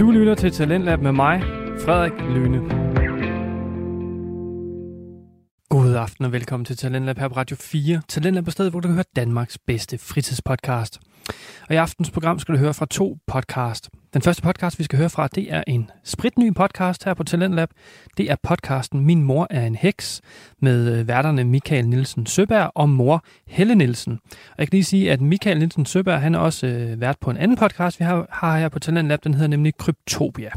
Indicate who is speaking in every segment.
Speaker 1: Du lytter til Talentlab med mig, Frederik Lyne. God aften og velkommen til Talentlab her på Radio 4. Talentlab er stedet, hvor du kan høre Danmarks bedste fritidspodcast. Og i aftens program skal du høre fra to podcast. Den første podcast, vi skal høre fra, det er en spritny podcast her på Talentlab. Det er podcasten Min mor er en heks med øh, værterne Michael Nielsen Søberg og mor Helle Nielsen. Og jeg kan lige sige, at Michael Nielsen Søberg, han er også øh, vært på en anden podcast, vi har, har her på Talentlab. Den hedder nemlig Kryptopia.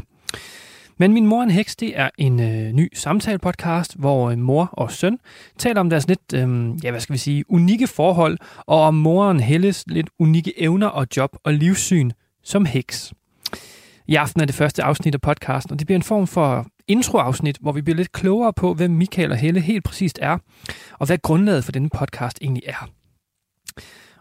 Speaker 1: Men Min mor er en heks, det er en øh, ny samtale-podcast, hvor øh, mor og søn taler om deres lidt, øh, ja hvad skal vi sige, unikke forhold, og om moren Helles lidt unikke evner og job og livssyn som heks. I aften er det første afsnit af podcasten, og det bliver en form for introafsnit, hvor vi bliver lidt klogere på, hvem Michael og Helle helt præcist er, og hvad grundlaget for denne podcast egentlig er.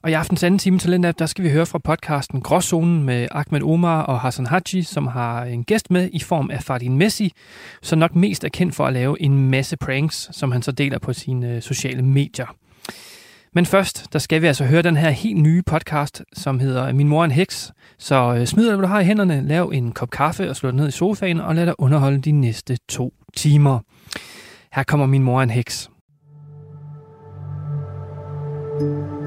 Speaker 1: Og i aftens anden time Talentlab, der skal vi høre fra podcasten Gråzonen med Ahmed Omar og Hassan Haji, som har en gæst med i form af Fardin Messi, som nok mest er kendt for at lave en masse pranks, som han så deler på sine øh, sociale medier. Men først, der skal vi altså høre den her helt nye podcast, som hedder Min mor er en heks. Så øh, smid hvad du har i hænderne, lav en kop kaffe og slå dig ned i sofaen, og lad dig underholde de næste to timer. Her kommer Min mor er en heks.
Speaker 2: Min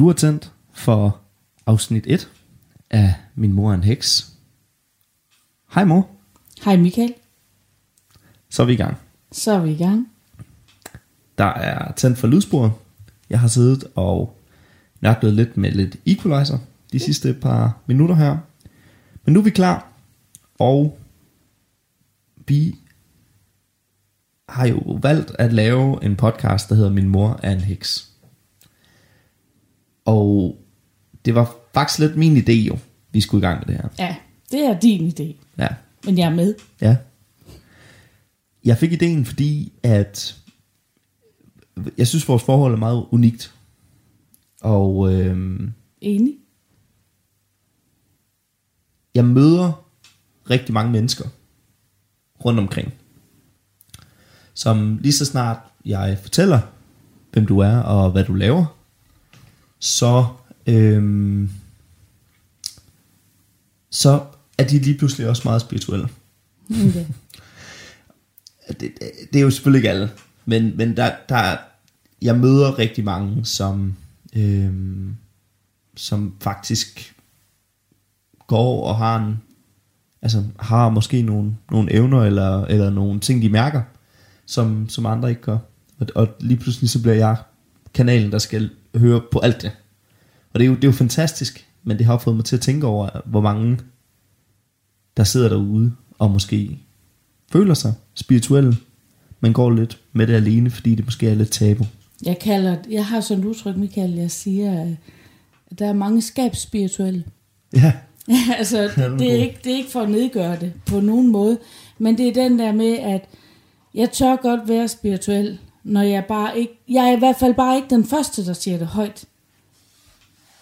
Speaker 3: Du er tændt for afsnit 1 af Min mor er en heks. Hej mor,
Speaker 4: Hej Michael,
Speaker 3: så er vi i gang.
Speaker 4: så er vi i gang.
Speaker 3: Der er tændt for lydsporet. Jeg har siddet og nørklet lidt med lidt equalizer de sidste par minutter her. Men nu er vi klar, og vi har jo valgt at lave en podcast, der hedder Min mor er en heks. Og det var faktisk lidt min idé jo, vi skulle i gang med det her.
Speaker 4: Ja, det er din idé,
Speaker 3: Ja,
Speaker 4: men jeg er med.
Speaker 3: Ja. Jeg fik ideen, fordi at jeg synes, vores forhold er meget unikt. Og øhm,
Speaker 4: Enig?
Speaker 3: jeg møder rigtig mange mennesker rundt omkring, som lige så snart jeg fortæller, hvem du er og hvad du laver, så, øhm, så er de lige pludselig også meget spirituelle.
Speaker 4: Okay.
Speaker 3: det, det, det er jo selvfølgelig ikke alle, men, men der, der er, jeg møder rigtig mange, som, øhm, som faktisk går og har en, altså har måske nogle, nogle evner eller, eller nogle ting, de mærker, som, som andre ikke gør. Og, og lige pludselig så bliver jeg kanalen, der skal høre på alt det. Og det er jo, det er jo fantastisk, men det har fået mig til at tænke over, hvor mange der sidder derude og måske føler sig spirituelle, men går lidt med det alene, fordi det måske er lidt tabu.
Speaker 4: Jeg, kalder, jeg har sådan et udtryk, Michael, jeg siger, at der er mange skabsspirituelle.
Speaker 3: Ja,
Speaker 4: altså, det, det, er ikke, det er ikke for at nedgøre det på nogen måde, men det er den der med, at jeg tør godt være spirituel, når jeg bare ikke, jeg er i hvert fald bare ikke den første, der siger det højt.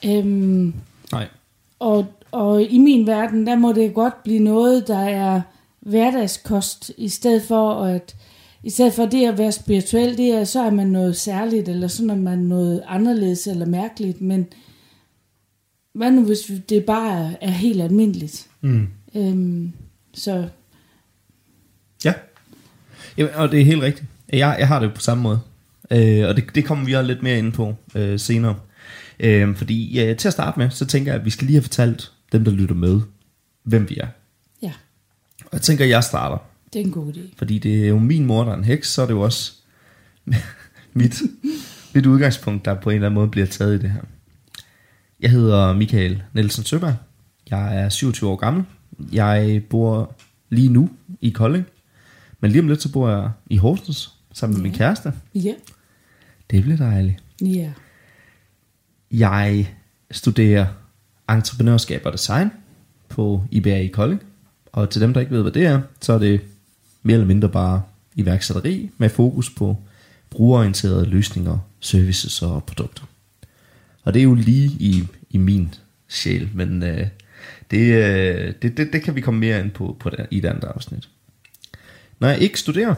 Speaker 4: Øhm,
Speaker 3: nej.
Speaker 4: Og, og i min verden, der må det godt blive noget, der er hverdagskost, i stedet for at i stedet for det at være spirituel, det er, så er man noget særligt, eller så er man noget anderledes eller mærkeligt, men hvad nu hvis det bare er, er helt almindeligt?
Speaker 3: Mm.
Speaker 4: Øhm, så
Speaker 3: Ja. Jamen, og det er helt rigtigt. Jeg, jeg har det på samme måde. Øh, og det, det kommer vi også lidt mere ind på øh, senere. Øh, fordi ja, til at starte med, så tænker jeg, at vi skal lige have fortalt dem, der lytter med, hvem vi er.
Speaker 4: ja,
Speaker 3: Og jeg tænker, at jeg starter.
Speaker 4: det er en god idé.
Speaker 3: Fordi det er jo min mor, der er en heks, så er det jo også mit, mit udgangspunkt, der på en eller anden måde bliver taget i det her. Jeg hedder Michael Nielsen Søberg. Jeg er 27 år gammel. Jeg bor lige nu i Kolding. Men lige om lidt, så bor jeg i Horsens sammen med min kæreste.
Speaker 4: Ja,
Speaker 3: Det bliver dejligt.
Speaker 4: ja.
Speaker 3: Jeg studerer entreprenørskab og design på IBA i Kolding. Og til dem, der ikke ved, hvad det er, så er det mere eller mindre bare iværksætteri med fokus på brugerorienterede løsninger, services og produkter. Og det er jo lige i, i min sjæl, men øh, det, øh, det, det, det kan vi komme mere ind på, på det, i et andet afsnit. Når jeg ikke studerer,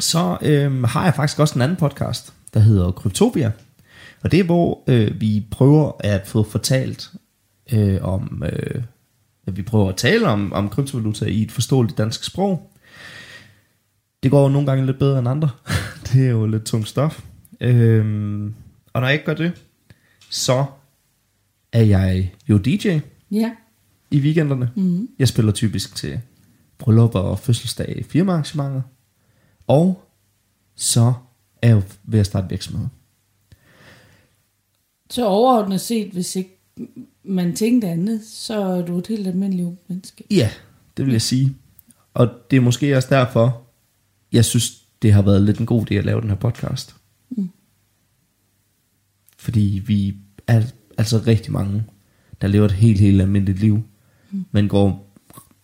Speaker 3: så øh, har jeg faktisk også en anden podcast, der hedder Kryptopia. Og det er, hvor øh, vi prøver at få fortalt øh, om, øh, at vi prøver at tale om, om kryptovaluta i et forståeligt dansk sprog. Det går jo nogle gange lidt bedre end andre. det er jo lidt tungt stof. Øh, og når jeg ikke gør det, så er jeg jo DJ
Speaker 4: Ja.
Speaker 3: i weekenderne.
Speaker 4: Mm.
Speaker 3: Jeg spiller typisk til bryllupper og fødselsdage, firmaarrangementer. Og så er jeg jo ved at starte virksomhed.
Speaker 4: Så overordnet set, hvis ikke man tænkte andet, så er du et helt almindeligt menneske.
Speaker 3: Ja, det vil jeg sige. Og det er måske også derfor, jeg synes, det har været lidt en god idé at lave den her podcast.
Speaker 4: Mm.
Speaker 3: Fordi vi er altså rigtig mange, der lever et helt, helt almindeligt liv, mm. men går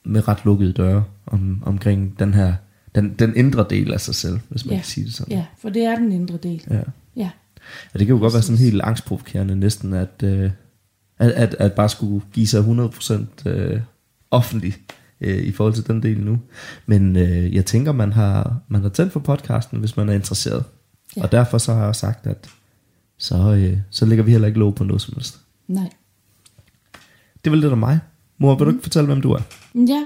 Speaker 3: med ret lukkede døre om, omkring den her, den, den indre del af sig selv, hvis man
Speaker 4: Ja.
Speaker 3: kan sige det sådan.
Speaker 4: Ja, for det er den indre del.
Speaker 3: ja.
Speaker 4: Ja.
Speaker 3: Og det kan jo godt være sådan helt angstprovokerende næsten, at, øh, at, at, at bare skulle give sig 100% øh, offentligt øh, i forhold til den del nu. Men øh, jeg tænker, man har, man har tændt for podcasten, hvis man er interesseret.
Speaker 4: Ja.
Speaker 3: Ja. Og derfor så har jeg sagt, at så, øh, så lægger vi heller ikke lov på noget som helst.
Speaker 4: Nej.
Speaker 3: Det vel lidt af mig. Mor, vil du ikke fortælle, hvem du er?
Speaker 4: Ja,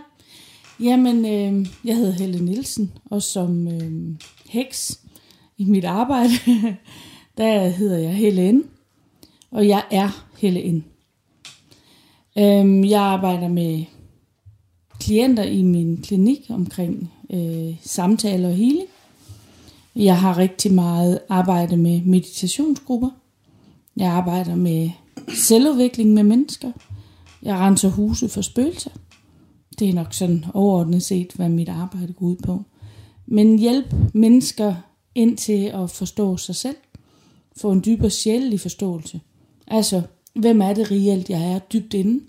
Speaker 4: jamen, øh, jeg hedder Helle Nielsen, og som øh, heks i mit arbejde, der hedder jeg Helle N. Og jeg er Helle N. Øh, jeg arbejder med klienter i min klinik omkring øh, samtaler og healing. Jeg har rigtig meget arbejde med meditationsgrupper. Jeg arbejder med selvudvikling med mennesker. Jeg renser huse for spøgelser. Det er nok sådan overordnet set, hvad mit arbejde går ud på. Men hjælp mennesker ind til at forstå sig selv. Få en dybere sjælelig forståelse. Altså, hvem er det reelt, jeg er dybt inde?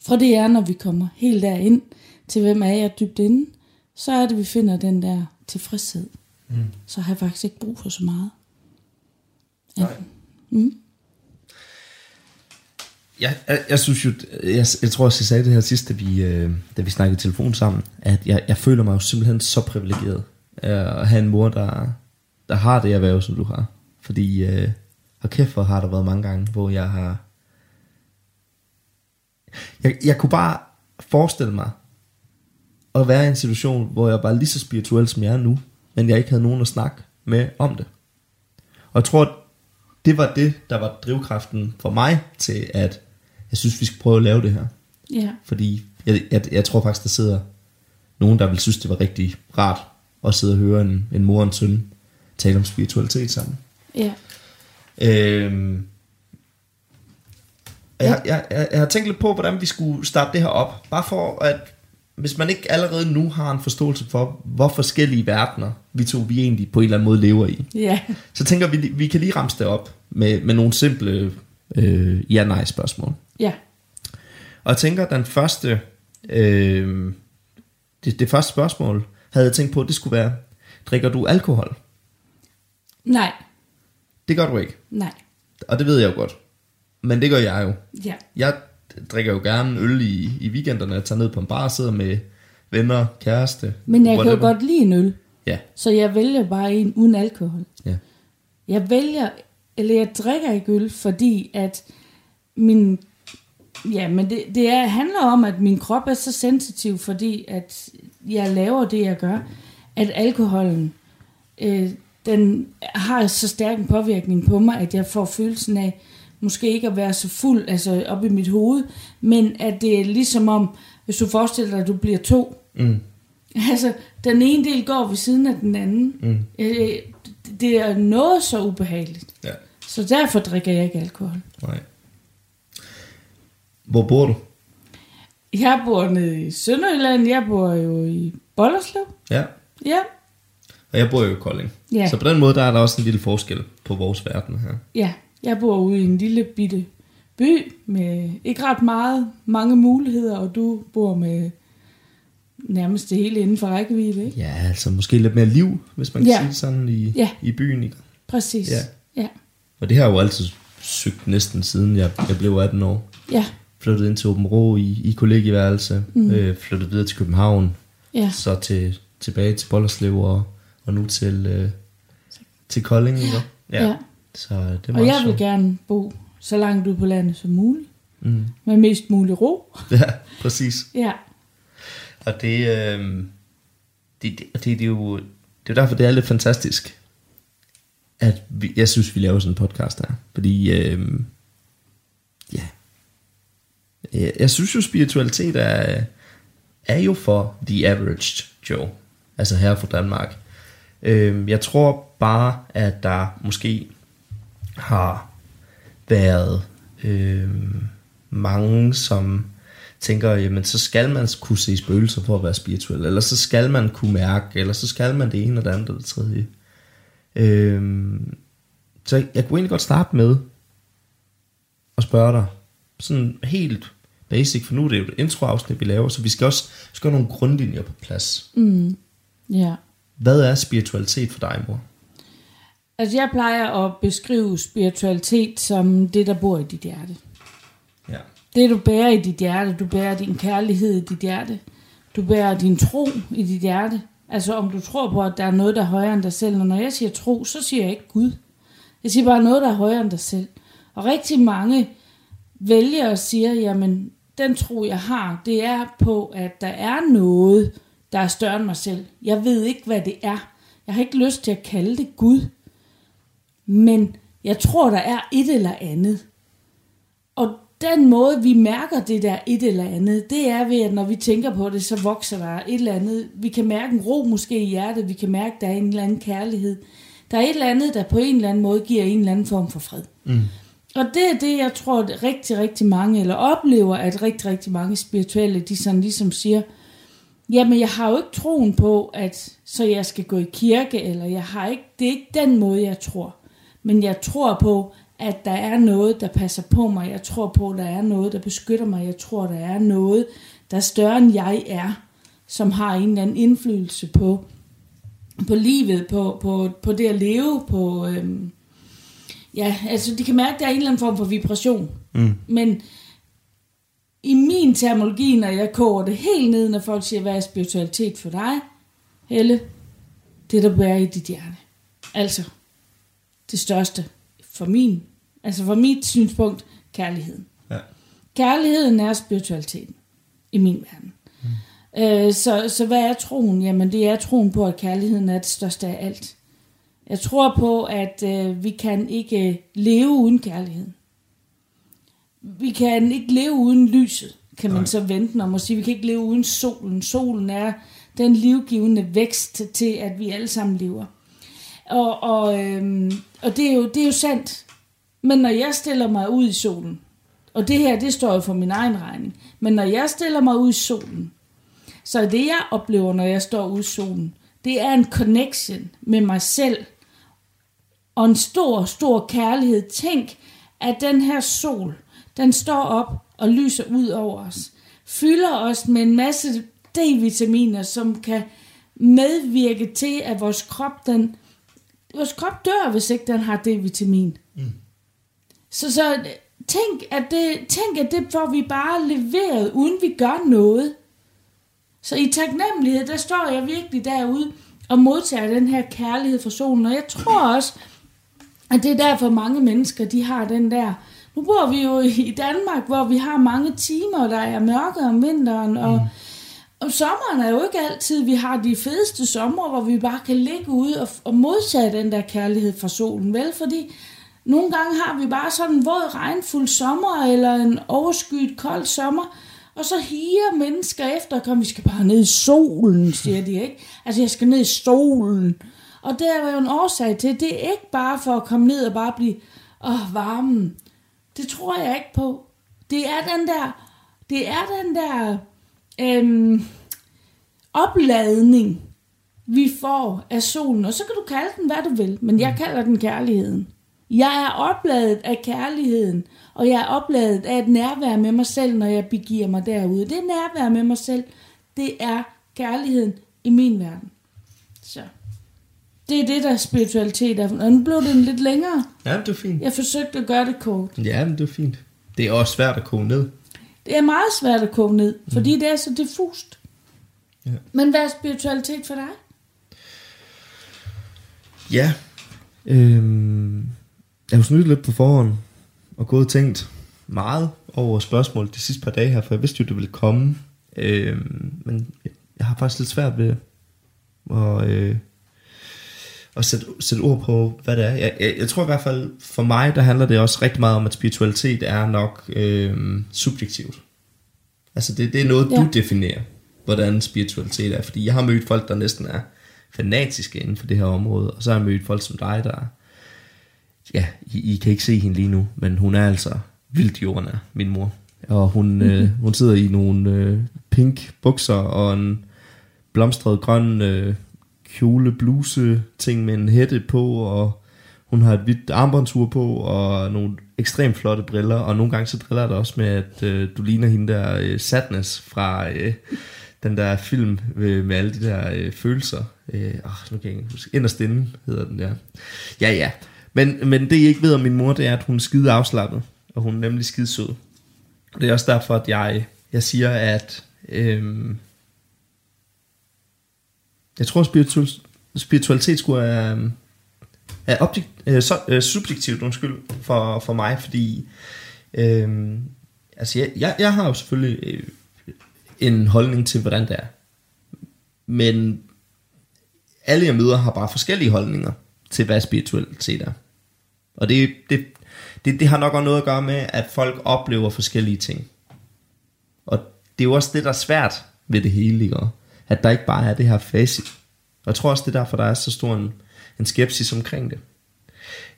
Speaker 4: For det er, når vi kommer helt derind til, hvem er jeg dybt inde, så er det, vi finder den der tilfredshed. Mm. Så har jeg faktisk ikke brug for så meget.
Speaker 3: Nej.
Speaker 4: Mm.
Speaker 3: Jeg, jeg, jeg synes jo, jeg, jeg tror også, jeg sagde det her sidst, da vi, øh, da vi snakkede i telefon sammen, at jeg, jeg føler mig jo simpelthen så privilegeret øh, at have en mor, der, der har det erhverv, som du har. Fordi, øh, og kæft, hvor har der været mange gange, hvor jeg har... Jeg, jeg kunne bare forestille mig at være i en situation, hvor jeg var lige så spirituel, som jeg er nu, men jeg ikke havde nogen at snakke med om det. Og jeg tror, det var det, der var drivkraften for mig til, at jeg synes, vi skal prøve at lave det her.
Speaker 4: Ja,
Speaker 3: Fordi jeg, jeg, jeg tror faktisk, der sidder nogen, der vil synes, det var rigtig rart at sidde og høre en, en mor og en søn tale om spiritualitet sammen.
Speaker 4: ja,
Speaker 3: Øhm, jeg, jeg, jeg, jeg har tænkt lidt på, hvordan vi skulle starte det her op. Bare for at, hvis man ikke allerede nu har en forståelse for, hvor forskellige verdener vi to vi egentlig på en eller anden måde lever i,
Speaker 4: ja,
Speaker 3: så tænker vi, vi kan lige ramse det op med, med nogle simple øh, ja-nej spørgsmål.
Speaker 4: ja,
Speaker 3: Og jeg tænker, at den første, øh, det, det første spørgsmål, havde jeg tænkt på, at det skulle være, drikker du alkohol?
Speaker 4: nej,
Speaker 3: Det gør du ikke.
Speaker 4: nej,
Speaker 3: Og det ved jeg jo godt. Men det gør jeg jo.
Speaker 4: ja,
Speaker 3: Jeg drikker jo gerne øl i, i weekenderne, jeg tager ned på en bar og sidder med venner, kæreste.
Speaker 4: Men jeg kan jo
Speaker 3: whatever.
Speaker 4: godt lide en øl,
Speaker 3: Ja,
Speaker 4: så jeg vælger bare en uden alkohol.
Speaker 3: ja.
Speaker 4: Jeg vælger, eller jeg drikker ikke øl, fordi at min, ja, men det, det er, handler om, at min krop er så sensitiv, fordi at jeg laver det, jeg gør, at alkoholen, øh, den har så stærk en påvirkning på mig, at jeg får følelsen af, måske ikke at være så fuld, altså op i mit hoved, men at det er ligesom om, hvis du forestiller dig, at du bliver to,
Speaker 3: Mm.
Speaker 4: Altså, den ene del går ved siden af den anden.
Speaker 3: Mm.
Speaker 4: Øh, det er noget så ubehageligt. Så derfor drikker jeg ikke alkohol.
Speaker 3: Nej. Hvor bor du?
Speaker 4: Jeg bor nede i Sønderjylland. Jeg bor jo i Bollerslev.
Speaker 3: Ja.
Speaker 4: Ja,
Speaker 3: Og jeg bor jo i Kolding.
Speaker 4: Ja.
Speaker 3: Så på den måde, der er der også en lille forskel på vores verden her.
Speaker 4: ja, Jeg bor ude i en lille bitte by med ikke ret meget, mange muligheder, og du bor med nærmest det hele inden for rækkevidde, ikke?
Speaker 3: Ja, altså måske lidt mere liv, hvis man kan
Speaker 4: Ja.
Speaker 3: sige sådan i,
Speaker 4: Ja.
Speaker 3: i byen. Ikke?
Speaker 4: Præcis.
Speaker 3: Ja.
Speaker 4: Ja.
Speaker 3: Og det har jeg jo altid søgt næsten siden jeg, jeg blev 18 år.
Speaker 4: Ja.
Speaker 3: Flyttede ind til Åben Rå i, i kollegieværelse. Mm. Øh, flyttede videre til København.
Speaker 4: Ja.
Speaker 3: Så til, tilbage til Bollerslev og, og nu til, øh, til Kolding. Ikke? Ja.
Speaker 4: Ja.
Speaker 3: Så det er
Speaker 4: Og jeg vil
Speaker 3: sjovt.
Speaker 4: gerne bo så langt ude på landet som muligt.
Speaker 3: Mm.
Speaker 4: Med mest mulig ro.
Speaker 3: Ja, præcis.
Speaker 4: Ja.
Speaker 3: Og det, øh, det, det, det, det, er jo, det er jo derfor, det er lidt fantastisk, at vi, jeg synes, vi laver sådan en podcast der. Fordi, øhm, øh, ja, jeg, jeg synes jo, spiritualitet er, er jo for the average Joe. Altså her fra Danmark. Øh, jeg tror bare, at der måske har været øh, mange, som tænker, jamen så skal man kunne se spøgelser for at være spirituel, eller så skal man kunne mærke, eller så skal man det ene og det andet og det tredje. Øhm, så jeg, kunne egentlig godt starte med at spørge dig, sådan helt basic, for nu er det jo et introafsnit, vi laver, så vi skal også skal have nogle grundlinjer på plads.
Speaker 4: Mm. Ja.
Speaker 3: Hvad er spiritualitet for dig, mor?
Speaker 4: Altså jeg plejer at beskrive spiritualitet som det, der bor i dit hjerte.
Speaker 3: Ja.
Speaker 4: Det du bærer i dit hjerte, du bærer din kærlighed i dit hjerte. Du bærer din tro i dit hjerte. Altså om du tror på, at der er noget, der er højere end dig selv. Og når jeg siger tro, så siger jeg ikke Gud. Jeg siger bare noget, der er højere end dig selv. Og rigtig mange vælger og siger, jamen den tro, jeg har, det er på, at der er noget, der er større end mig selv. Jeg ved ikke, hvad det er. Jeg har ikke lyst til at kalde det Gud. Men jeg tror, der er et eller andet. Og den måde, vi mærker det der et eller andet, det er ved, at når vi tænker på det, så vokser der et eller andet. Vi kan mærke en ro måske i hjertet, vi kan mærke, at der er en eller anden kærlighed. Der er et eller andet, der på en eller anden måde giver en eller anden form for fred.
Speaker 3: Mm.
Speaker 4: Og det er det, jeg tror, at rigtig, rigtig mange, eller oplever, at rigtig, rigtig mange spirituelle, de sådan ligesom siger, jamen jeg har jo ikke troen på, at så jeg skal gå i kirke, eller jeg har ikke, det er ikke den måde, jeg tror. Men jeg tror på, at der er noget, der passer på mig. Jeg tror på, at der er noget, der beskytter mig. Jeg tror, der er noget, der er større end jeg er, som har en eller anden indflydelse på, på livet, på, på, på det at leve, på... Øhm, ja, altså de kan mærke, at der er en eller anden form for vibration.
Speaker 3: Mm.
Speaker 4: Men i min terminologi, når jeg koger det helt ned, når folk siger, hvad er spiritualitet for dig, Helle, det der bærer i dit hjerte. Altså, det største for min, altså for mit synspunkt, kærligheden.
Speaker 3: Ja.
Speaker 4: Kærligheden er spiritualiteten i min verden. Mm. Øh, så, så hvad er troen? Jamen det er troen på, at kærligheden er det største af alt. Jeg tror på, at øh, vi kan ikke leve uden kærligheden. Vi kan ikke leve uden lyset, kan man
Speaker 3: Nej.
Speaker 4: så vente om at sige. Vi kan ikke leve uden solen. Solen er den livgivende vækst til, at vi alle sammen lever. Og, og, øhm, og det, er jo, det er jo sandt. Men når jeg stiller mig ud i solen, og det her, det står jo for min egen regning, men når jeg stiller mig ud i solen, så det jeg oplever, når jeg står ude i solen, det er en connection med mig selv, og en stor, stor kærlighed. Tænk, at den her sol, den står op og lyser ud over os, fylder os med en masse D-vitaminer, som kan medvirke til, at vores krop, den, vores krop dør, hvis ikke den har D-vitamin. Så, så tænk, at det, tænk, at det får vi bare leveret, uden vi gør noget. Så i taknemmelighed, der står jeg virkelig derude og modtager den her kærlighed fra solen. Og jeg tror også, at det er derfor mange mennesker, de har den der... Nu bor vi jo i Danmark, hvor vi har mange timer, der er mørke om vinteren, og, mm. og sommeren er jo ikke altid, vi har de fedeste sommer, hvor vi bare kan ligge ude og, og modtage den der kærlighed fra solen, vel? Fordi nogle gange har vi bare sådan en våd, regnfuld sommer, eller en overskyet, kold sommer, og så higer mennesker efter kom, vi skal bare ned i solen, siger de, ikke? Altså, jeg skal ned i solen. Og det er jo en årsag til, det er ikke bare for at komme ned og bare blive åh, varmen. Det tror jeg ikke på. Det er den der, det er den der øhm, opladning, vi får af solen. Og så kan du kalde den, hvad du vil, men jeg kalder den kærligheden. Jeg er opladet af kærligheden, og jeg er opladet af et nærvær med mig selv, når jeg begiver mig derude. Det nærvær med mig selv, det er kærligheden i min verden. Så. Det er det, der er spiritualitet er. Og nu blev den lidt længere.
Speaker 3: Ja, det er fint.
Speaker 4: Jeg forsøgte at gøre det kort.
Speaker 3: Ja, men det er fint. Det er også svært at koge ned.
Speaker 4: Det er meget svært at koge ned, fordi det er så diffust.
Speaker 3: Ja.
Speaker 4: Men hvad er spiritualitet for dig?
Speaker 3: Ja. Øhm, jeg har snydt lidt på forhånd, og gået og tænkt meget over spørgsmålet de sidste par dage her, for jeg vidste jo, det ville komme. Øhm, men jeg har faktisk lidt svært ved at, øh, at sætte, sætte ord på, hvad det er. Jeg, jeg, jeg tror i hvert fald, for mig, der handler det også rigtig meget om, at spiritualitet er nok øh, subjektivt. Altså det, det er noget. Ja. du definerer, hvordan spiritualitet er. Fordi jeg har mødt folk, der næsten er fanatiske inden for det her område, og så har jeg mødt folk som dig, der ja, I, I kan ikke se hende lige nu, men hun er altså vildt jordnær, min mor. Og hun, øh, hun sidder i nogle øh, pink bukser og en blomstret grøn øh, kjole bluse ting med en hætte på, og hun har et hvidt armbåndsur på, og nogle ekstremt flotte briller, og nogle gange så driller jeg dig også med, at øh, du ligner hende der øh, Sadness fra øh, den der film øh, med alle de der øh, følelser. Øh, oh, nu kan jeg ikke huske. Inderst inde hedder den der. Ja, ja. Men, men det I ikke ved om min mor, det er, at hun er skide afslappet, og hun er nemlig skide sød. Og det er også derfor, at jeg, jeg siger, at øhm, jeg tror, spiritual, spiritualitet skulle øhm, er, er objekt, øh, så, øh, subjektivt undskyld, for, for mig, fordi øhm, altså jeg, jeg, jeg har jo selvfølgelig øh, en holdning til, hvordan det er. Men alle jeg møder har bare forskellige holdninger til, hvad spiritualitet er. Og det, det, det, det har nok også noget at gøre med, at folk oplever forskellige ting. Og det er jo også det, der er svært ved det hele, ikke? At der ikke bare er det her facit. Og jeg tror også, det er derfor, der er så stor en, en skepsis omkring det.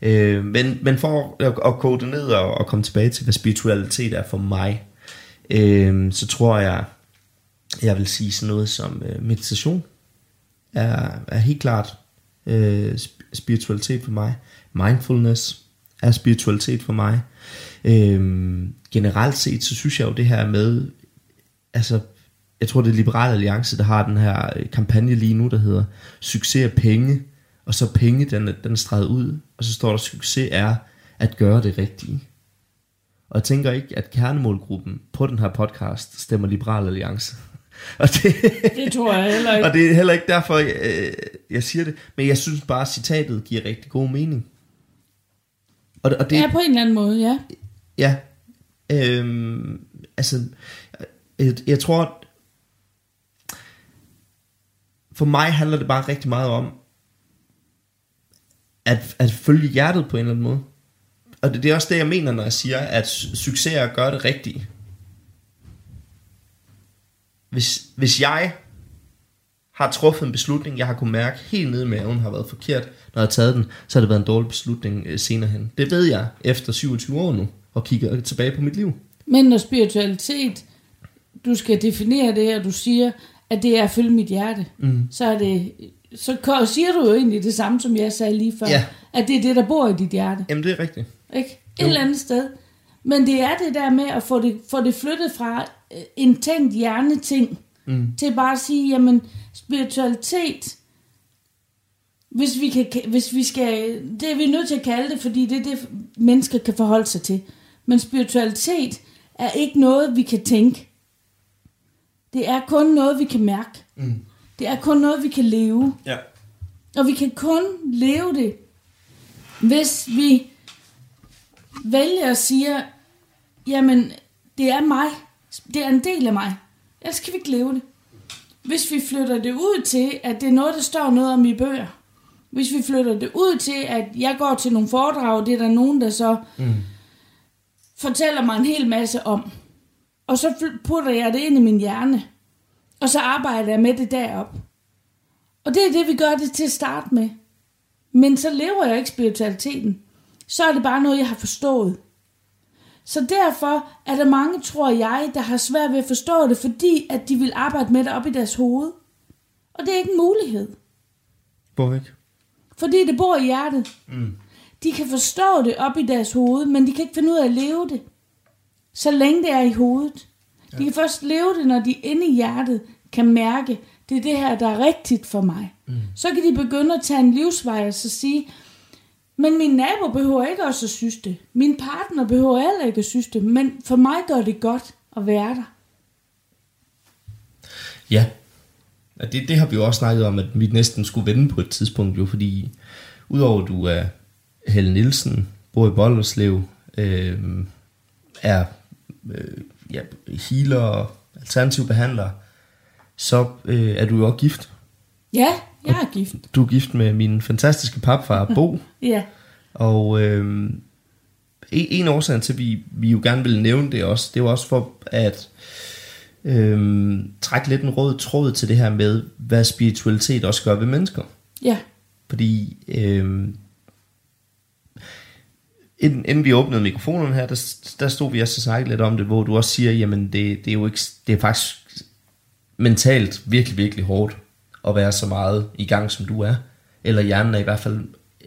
Speaker 3: Øh, men, men for at, at kode det ned og, og komme tilbage til, hvad spiritualitet er for mig, øh, så tror jeg, jeg vil sige sådan noget som øh, meditation er, er helt klart øh, spiritualitet for mig. Mindfulness er spiritualitet for mig. Øh, generelt set, så synes jeg jo det her med, altså, jeg tror det er Liberal Alliance, der har den her øh, kampagne lige nu, der hedder Succes er penge, og så penge, den, den er streget ud, og så står der, succes er at gøre det rigtige. Og jeg tænker ikke, at kernemålgruppen på den her podcast stemmer Liberal Alliance. Og det,
Speaker 4: Det tror jeg heller ikke.
Speaker 3: og det er heller ikke derfor, jeg, øh, jeg siger det. Men jeg synes bare, at citatet giver rigtig god mening. Og, og det,
Speaker 4: Ja, på en eller anden måde, ja.
Speaker 3: Ja. Øhm, altså, jeg, jeg tror, for mig handler det bare rigtig meget om, at, at følge hjertet på en eller anden måde. Og det, det er også det, jeg mener, når jeg siger, at su- succes er at gøre det rigtige. Hvis, hvis jeg har truffet en beslutning, jeg har kunnet mærke helt nede i maven har været forkert, når jeg har taget den, så har det været en dårlig beslutning øh, senere hen. Det ved jeg efter 27 år nu, og kigger tilbage på mit liv.
Speaker 4: Men når spiritualitet, du skal definere det, og du siger, at det er at følge mit hjerte, mm. så er det så siger du jo egentlig det samme, som jeg sagde lige før.
Speaker 3: Ja.
Speaker 4: At det er det, der bor i dit hjerte.
Speaker 3: Jamen, det er rigtigt.
Speaker 4: Ikke? Et
Speaker 3: Jo.
Speaker 4: eller andet sted. Men det er det der med at få det, få det flyttet fra øh, en tænkt hjerneting, mm. til bare at sige, jamen, spiritualitet, hvis vi, kan, hvis vi skal, det er vi nødt til at kalde det, fordi det er det, mennesker kan forholde sig til. Men spiritualitet er ikke noget, vi kan tænke. Det er kun noget, vi kan mærke. Mm. Det er kun noget, vi kan leve.
Speaker 3: Ja.
Speaker 4: Og vi kan kun leve det, hvis vi vælger at sige, jamen, det er mig. Det er en del af mig. Ellers kan vi ikke leve det. Hvis vi flytter det ud til, at det er noget, der står noget om i bøger. Hvis vi flytter det ud til, at jeg går til nogle foredrag, det er der nogen, der så mm. fortæller mig en hel masse om. Og så putter jeg det ind i min hjerne. Og så arbejder jeg med det derop. Og det er det, vi gør det til at starte med. Men så lever jeg ikke spiritualiteten. Så er det bare noget, jeg har forstået. Så derfor er der mange, tror jeg, der har svært ved at forstå det, fordi at de vil arbejde med det op i deres hoved. Og det er ikke en mulighed.
Speaker 3: Hvor ikke?
Speaker 4: Fordi det bor i hjertet. Mm. de kan forstå det op i deres hoved, men de kan ikke finde ud af at leve det, så længe det er i hovedet. De kan først leve det, når de inde i hjertet kan mærke, det er det her, der er rigtigt for mig. Mm. Så kan de begynde at tage en livsvej og så sige, men min nabo behøver ikke også at synes det. Min partner behøver heller ikke at synes det, men for mig gør det godt at være der.
Speaker 3: Ja. Og det, det har vi jo også snakket om, at vi næsten skulle vende på et tidspunkt, jo, fordi udover du er Helle Nielsen, bor i Bollerslev, øh, er øh, ja, healer og alternativ behandler, så øh, er du jo også gift.
Speaker 4: Ja, jeg er gift.
Speaker 3: Du er gift med min fantastiske papfar, Bo.
Speaker 4: Ja,
Speaker 3: Og øh, en, en årsag til, at vi, vi jo gerne vil nævne det også, det var også for at øh, trække lidt en rød tråd til det her med, hvad spiritualitet også gør ved mennesker.
Speaker 4: ja,
Speaker 3: Fordi øh, inden, inden vi åbnede mikrofonerne her, der, der stod vi også og snakkede lidt om det, hvor du også siger, jamen det, det er jo ikke, det er faktisk mentalt virkelig, virkelig hårdt at være så meget i gang, som du er. Eller hjernen er i hvert fald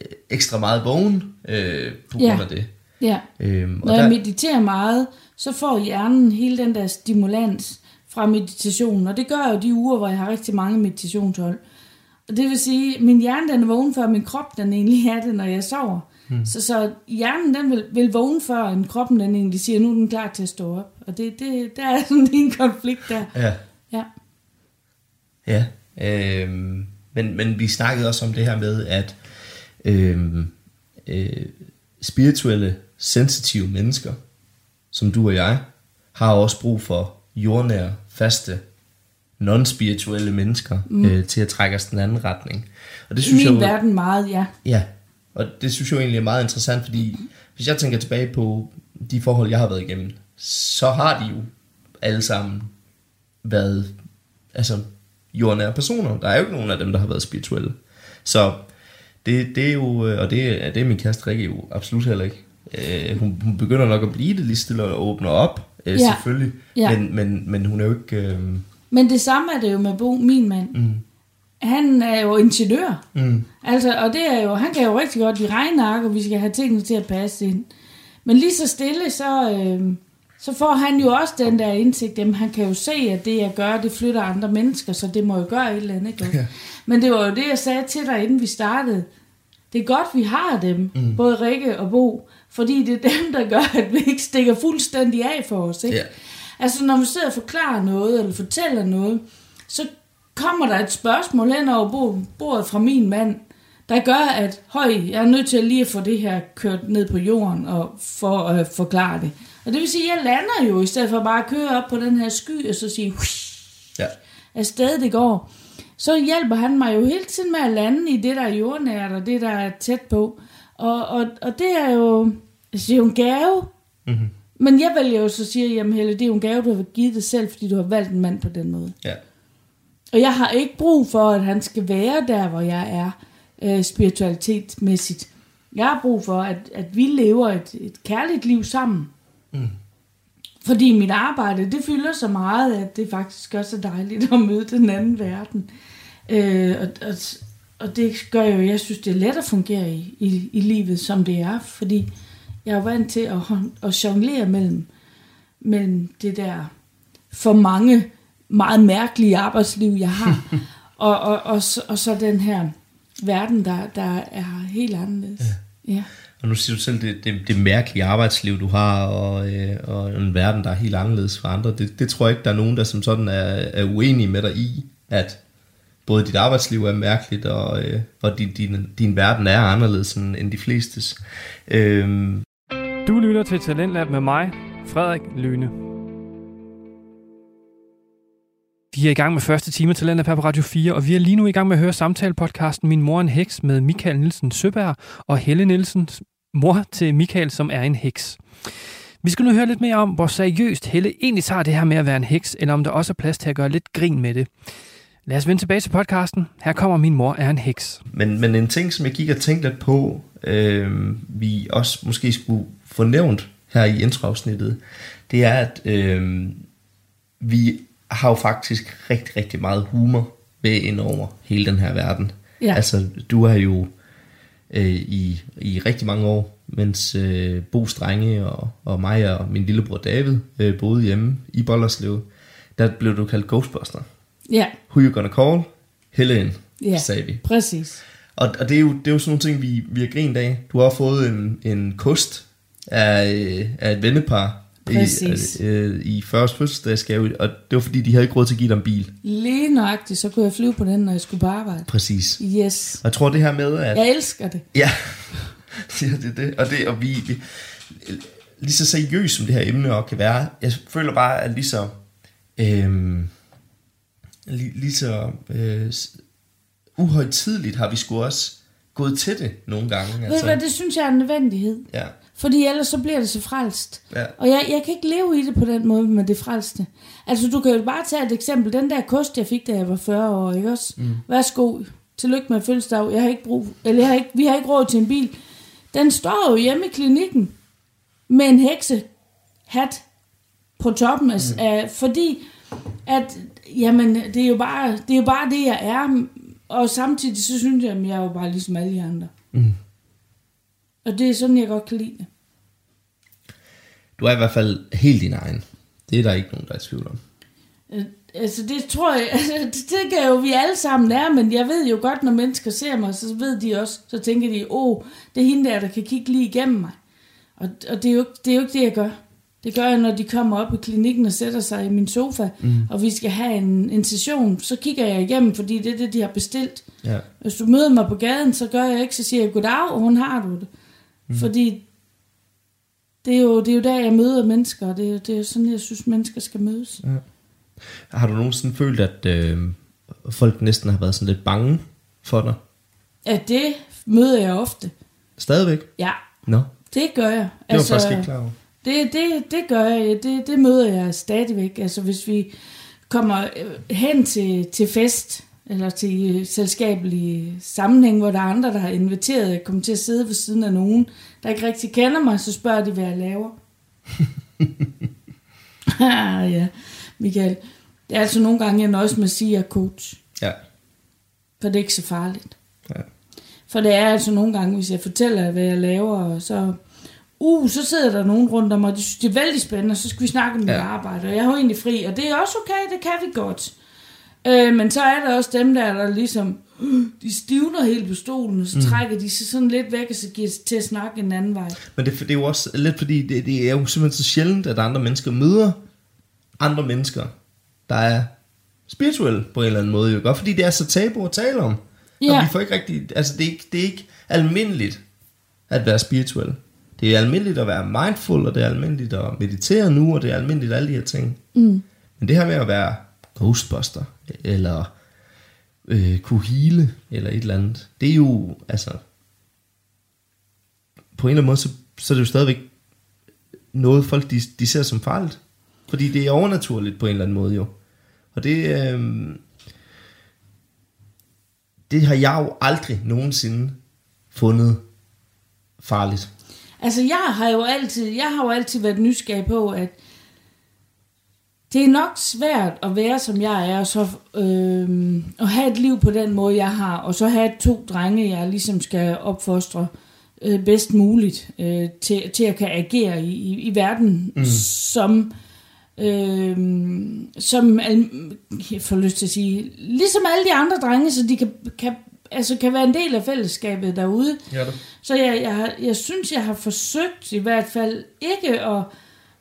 Speaker 3: øh, ekstra meget vågen øh, på grund
Speaker 4: Ja.
Speaker 3: af det.
Speaker 4: ja.
Speaker 3: Øhm, og
Speaker 4: Når jeg
Speaker 3: der,
Speaker 4: mediterer meget, så får hjernen hele den der stimulans fra meditationen. Og det gør jeg jo de uger, hvor jeg har rigtig mange meditationshold. Og det vil sige, at min hjerne den er vågen før min krop den egentlig er det, når jeg sover. Hmm. Så, så hjernen den vil, vil vågne før, end kroppen den egentlig siger, nu er den klar til at stå op. Og det, det, der er sådan en konflikt der.
Speaker 3: ja,
Speaker 4: Ja,
Speaker 3: Ja, øhm, men, men vi snakkede også om det her med, at øhm, øh, spirituelle, sensitive mennesker, som du og jeg, har også brug for jordnære, faste, non-spirituelle mennesker mm. øh, til at trække os den anden retning. Og det
Speaker 4: i
Speaker 3: synes
Speaker 4: min
Speaker 3: jeg
Speaker 4: verden meget, ja.
Speaker 3: Ja, og det synes jeg egentlig er meget interessant, fordi hvis jeg tænker tilbage på de forhold, jeg har været igennem, så har de jo alle sammen været altså, jordnære personer. Der er jo ikke nogen af dem, der har været spirituelle. Så det, det er jo, øh, og det, er- det er min kæreste Rikke jo absolut heller ikke. Øh, hun, hun begynder nok at blive det lige stille og åbner op, øh,
Speaker 4: Ja.
Speaker 3: selvfølgelig.
Speaker 4: Ja.
Speaker 3: Men, men, men hun er jo ikke... Øh,
Speaker 4: Men det samme er det jo med Bo, min mand.
Speaker 3: mm,
Speaker 4: Han er jo ingeniør.
Speaker 3: mm,
Speaker 4: Altså, og det er jo, han kan jo rigtig godt lide regneark, og vi skal have tingene til at passe ind. Men lige så stille, så, øh, så får han jo også den der indsigt, jamen han kan jo se, at det jeg gør, det flytter andre mennesker, så det må jo gøre et eller andet. Ikke?
Speaker 3: Ja.
Speaker 4: Men det var jo det, jeg sagde til dig, inden vi startede. Det er godt, vi har dem, mm. både Rikke og Bo, fordi det er dem, der gør, at vi ikke stikker fuldstændig af for os. Ikke?
Speaker 3: Ja.
Speaker 4: Altså, når vi sidder og forklarer noget, eller fortæller noget, så kommer der et spørgsmål hen over bo- bordet fra min mand, der gør, at høj, jeg er nødt til lige at få det her kørt ned på jorden og for at øh, forklare det. Og det vil sige, at jeg lander jo, i stedet for bare at køre op på den her sky, og så sige,
Speaker 3: ja.
Speaker 4: afsted det går. Så hjælper han mig jo hele tiden med at lande i det, der er jordnært, og det, der er tæt på. Og, og, og det er jo, altså, det er jo en gave.
Speaker 3: Mm-hmm.
Speaker 4: Men jeg vælger jo så sige, jamen Helle, det er jo en gave, du har givet dig selv, fordi du har valgt en mand på den måde.
Speaker 3: ja.
Speaker 4: Og jeg har ikke brug for, at han skal være der, hvor jeg er øh, spiritualitetmæssigt. Jeg har brug for, at, at vi lever et, et kærligt liv sammen.
Speaker 3: Mm.
Speaker 4: Fordi mit arbejde, det fylder så meget, at det faktisk også er dejligt at møde den anden verden. Øh, og, og, og det gør jo, jeg synes, det er let at fungere i, i, i livet, som det er. Fordi jeg er vant til at, at jonglere mellem, mellem det der for mange meget mærkelige arbejdsliv, jeg har. og, og, og, så, og så den her verden, der, der er helt anderledes. Ja. ja.
Speaker 3: Og nu siger du selv, det, det, det mærkelige arbejdsliv, du har, og, øh, og en verden, der er helt anderledes for andre. Det, det tror jeg ikke, der er nogen, der som sådan er, er uenige med dig i, at både dit arbejdsliv er mærkeligt, og, øh, og din, din, din verden er anderledes end, end de flestes. Øhm,
Speaker 1: Du lytter til Talentlab med mig, Frederik Lyne. Vi er i gang med første time til Landet på Radio 4, og vi er lige nu i gang med at høre samtalepodcasten Min mor en heks med Michael Nielsen Søberg og Helle Nielsen mor til Michael, som er en heks. Vi skal nu høre lidt mere om, hvor seriøst Helle egentlig tager det her med at være en heks, eller om der også er plads til at gøre lidt grin med det. Lad os vende tilbage til podcasten. Her kommer Min mor er en heks.
Speaker 3: men, men en ting, som jeg gik og tænkte lidt på, øh, vi også måske skulle få nævnt her i introafsnittet, det er, at øh, vi har jo faktisk rigtig, rigtig meget humor med ind over hele den her verden.
Speaker 4: Ja.
Speaker 3: Altså, du er jo øh, i, i rigtig mange år, mens øh, Bo Strenge og, og mig og min lillebror David øh, boede hjemme i Bollerslev. Der blev du kaldt Ghostbuster.
Speaker 4: Ja,
Speaker 3: Who you gonna call? Helen,
Speaker 4: ja.
Speaker 3: sagde vi.
Speaker 4: præcis.
Speaker 3: Og, og det, er jo, det er jo sådan nogle ting, vi, vi har grint af. Du har fået en, en kost af, øh, af et vennepar
Speaker 4: Præcis.
Speaker 3: i, øh, i 40 fødselsdagsgave, og det var fordi, de havde ikke råd til at give dig en bil.
Speaker 4: Lige nøjagtigt, så kunne jeg flyve på den, når jeg skulle på arbejde.
Speaker 3: Præcis.
Speaker 4: Yes.
Speaker 3: Og jeg tror det her med, at...
Speaker 4: Jeg elsker det.
Speaker 3: Ja, ja det det. Og, det, og vi, vi, lige så seriøst som det her emne også kan være, jeg føler bare, at lige så, øhm, lige, lige så øh, uhøjtidligt har vi sgu også gået til det nogle gange.
Speaker 4: Ved du hvad, det synes jeg er en nødvendighed.
Speaker 3: ja,
Speaker 4: Fordi ellers så bliver det så frelst.
Speaker 3: ja,
Speaker 4: Og jeg, jeg kan ikke leve i det på den måde med det frelste. Altså, du kan jo bare tage et eksempel. Den der kost, jeg fik, da jeg var 40 år, ikke også? Mm. Værsgo. Tillykke med fødselsdag. Jeg har ikke brug, eller jeg har ikke, vi har ikke råd til en bil. Den står jo hjemme i klinikken med en heksehat på toppen af, mm. af fordi at, jamen, det er jo bare det, er jo bare det jeg er, og samtidig så synes jeg, at jeg er jo bare ligesom alle de andre.
Speaker 3: Mm.
Speaker 4: Og det er sådan, jeg godt kan lide det.
Speaker 3: du er i hvert fald helt din egen. Det er der ikke nogen, der er i tvivl om.
Speaker 4: Øh, Altså det tror jeg, altså, det tænker jeg jo, vi alle sammen er, men jeg ved jo godt, når mennesker ser mig, så ved de også, så tænker de, åh, oh, det er hende der, der kan kigge lige igennem mig. Og, og det, er jo, det er jo ikke det, jeg gør. Det gør jeg, når de kommer op i klinikken og sætter sig i min sofa, mm. og vi skal have en, en session, så kigger jeg igennem, fordi det er det, de har bestilt.
Speaker 3: Ja.
Speaker 4: Hvis du møder mig på gaden, så gør jeg ikke, så siger jeg, goddag, og hun har du det. Mm. Fordi det er, jo, det er jo der, jeg møder mennesker, og det er, det er jo sådan, jeg synes, mennesker skal mødes.
Speaker 3: Har du nogensinde følt, at øh, folk næsten har været sådan lidt bange for dig?
Speaker 4: Ja, det møder jeg ofte.
Speaker 3: Stadigvæk?
Speaker 4: Ja,
Speaker 3: Nå,
Speaker 4: det gør jeg.
Speaker 3: det var altså, faktisk ikke klar over.
Speaker 4: det, det, det gør jeg. Det, det møder jeg stadigvæk. Altså hvis vi kommer øh, hen til, til fest, eller til øh, selskabelig sammenhæng, hvor der er andre, der har inviteret, jeg kommer til at sidde ved siden af nogen, der ikke rigtig kender mig, så spørger de, hvad jeg laver. ah, ja, Michael. Det er altså nogle gange, jeg nøjes med at sige, at jeg er coach.
Speaker 3: Ja.
Speaker 4: For det er ikke så farligt.
Speaker 3: ja.
Speaker 4: For det er altså nogle gange, hvis jeg fortæller, hvad jeg laver, og så, uh, så sidder der nogen rundt om mig, og de synes, det er vældig spændende, og så skal vi snakke om mit
Speaker 3: Ja.
Speaker 4: arbejde, og jeg har jo egentlig fri, og det er også okay, det kan vi godt. Øh, men så er der også dem der, der ligesom, de stivner helt på stolen, og så mm. trækker de sig sådan lidt væk, og så giver til at snakke en anden vej.
Speaker 3: Men det, det er jo også lidt fordi, det, det er jo simpelthen så sjældent, at andre mennesker møder andre mennesker, der er spirituelle på en eller anden måde. Jo. Godt fordi det er så tabu at tale om.
Speaker 4: Ja.
Speaker 3: Og vi får ikke rigtig, altså det er ikke, det er ikke almindeligt at være spirituel. Det er almindeligt at være mindful, og det er almindeligt at meditere nu, og det er almindeligt alle de her ting.
Speaker 4: Mm.
Speaker 3: Men det her med at være ghostbuster, eller øh, kunne hele, eller et eller andet, det er jo, altså, på en eller anden måde, så, så er det jo stadigvæk noget, folk de, de ser som farligt. Fordi det er overnaturligt på en eller anden måde jo. Og det, øh, det har jeg jo aldrig nogensinde fundet farligt.
Speaker 4: Altså, jeg har jo altid, jeg har jo altid været nysgerrig på, at det er nok svært at være, som jeg er, og så øh, at have et liv på den måde, jeg har, og så have to drenge, jeg ligesom skal opfostre øh, bedst muligt øh, til, til at kan agere i, i, i verden, mm. som øh, som jeg får lyst til at sige, ligesom alle de andre drenge, så de kan, kan, altså kan være en del af fællesskabet derude.
Speaker 3: Ja, det.
Speaker 4: Så jeg, jeg, jeg synes, jeg har forsøgt i hvert fald ikke at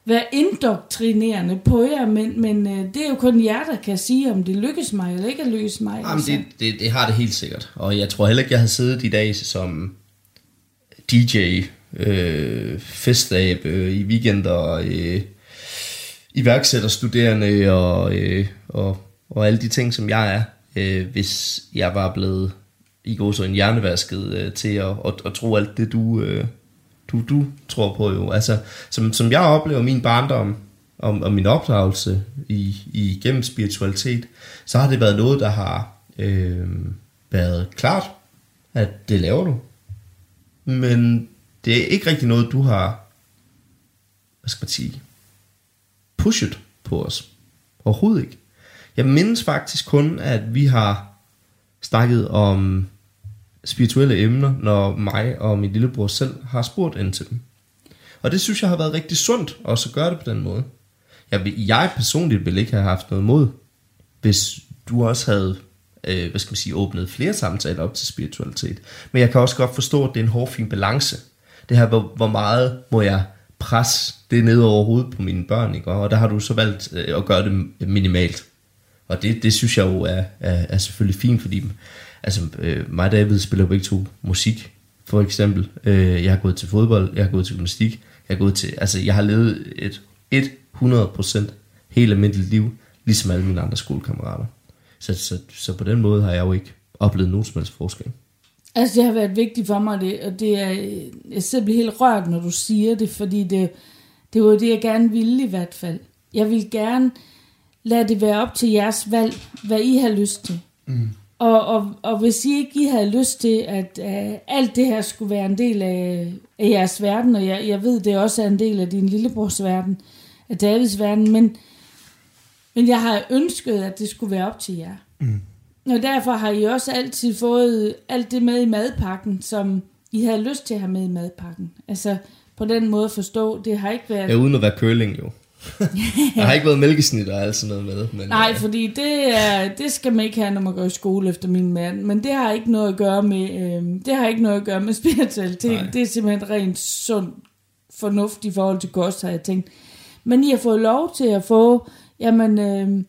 Speaker 4: være indoktrinerende på jer, men, men øh, det er jo kun jer, der kan sige, om det lykkes mig eller ikke lykkes mig.
Speaker 3: Jamen,
Speaker 4: altså.
Speaker 3: det, det, det har det helt sikkert. Og jeg tror heller ikke, jeg havde siddet i dag som DJ, øh, festab øh, i weekender, øh, iværksætterstuderende og, øh, og, og alle de ting, som jeg er, øh, hvis jeg var blevet i går så en hjernevasket øh, til at, at, at tro alt det, du, øh, du, du tror på jo. Altså, som, som jeg oplever min barndom og, og min opdragelse i, i gennem spiritualitet, så har det været noget, der har øh, været klart, at det laver du. Men det er ikke rigtig noget, du har, hvad skal man sige, pushet på os. Overhovedet ikke. Jeg mindes faktisk kun, at vi har snakket om spirituelle emner, når mig og min lillebror selv har spurgt ind til dem. Og det synes jeg har været rigtig sundt også at gøre det på den måde. Jeg, jeg personligt ville ikke have haft noget mod, hvis du også havde øh, hvad skal man sige, åbnet flere samtaler op til spiritualitet. Men jeg kan også godt forstå, at det er en hård fin balance. Det her, hvor, hvor meget må jeg presse det ned over hovedet på mine børn, ikke? og der har du så valgt øh, at gøre det minimalt. Og det, det synes jeg jo er, er, er selvfølgelig fint, fordi altså, øh, mig og David spiller begge to musik, for eksempel. Øh, jeg har gået til fodbold, jeg har gået til gymnastik, jeg har gået til, altså jeg har levet et 100% helt almindeligt liv, ligesom alle mine andre skolekammerater. Så, så, så på den måde har jeg jo ikke oplevet nogen som helst forskel.
Speaker 4: Altså, det har været vigtigt for mig, det, og det er, jeg bliver helt rørt, når du siger det, fordi det, det var det, jeg gerne ville i hvert fald. Jeg vil gerne lade det være op til jeres valg, hvad I har lyst til. Mm. Og, og, og hvis I ikke I havde lyst til, at uh, alt det her skulle være en del af, af jeres verden, og jeg, jeg ved, det også er en del af din lillebrors verden, af Davids verden, men, men jeg har ønsket, at det skulle være op til jer. Mm. Og derfor har I også altid fået alt det med i madpakken, som I havde lyst til at have med i madpakken. Altså på den måde at forstå, det har ikke været...
Speaker 3: Ja, uden at være curling jo. der har ikke været mælkesnit og alt sådan noget med. Men,
Speaker 4: Nej,
Speaker 3: øh,
Speaker 4: fordi det, er, det skal man ikke have, når man går i skole efter min mand. Men det har ikke noget at gøre med, øh, det har ikke noget at gøre med spiritualitet.
Speaker 3: Nej.
Speaker 4: Det er simpelthen rent sund fornuft i forhold til kost, har jeg tænkt. Men I har fået lov til at få, jamen, øh,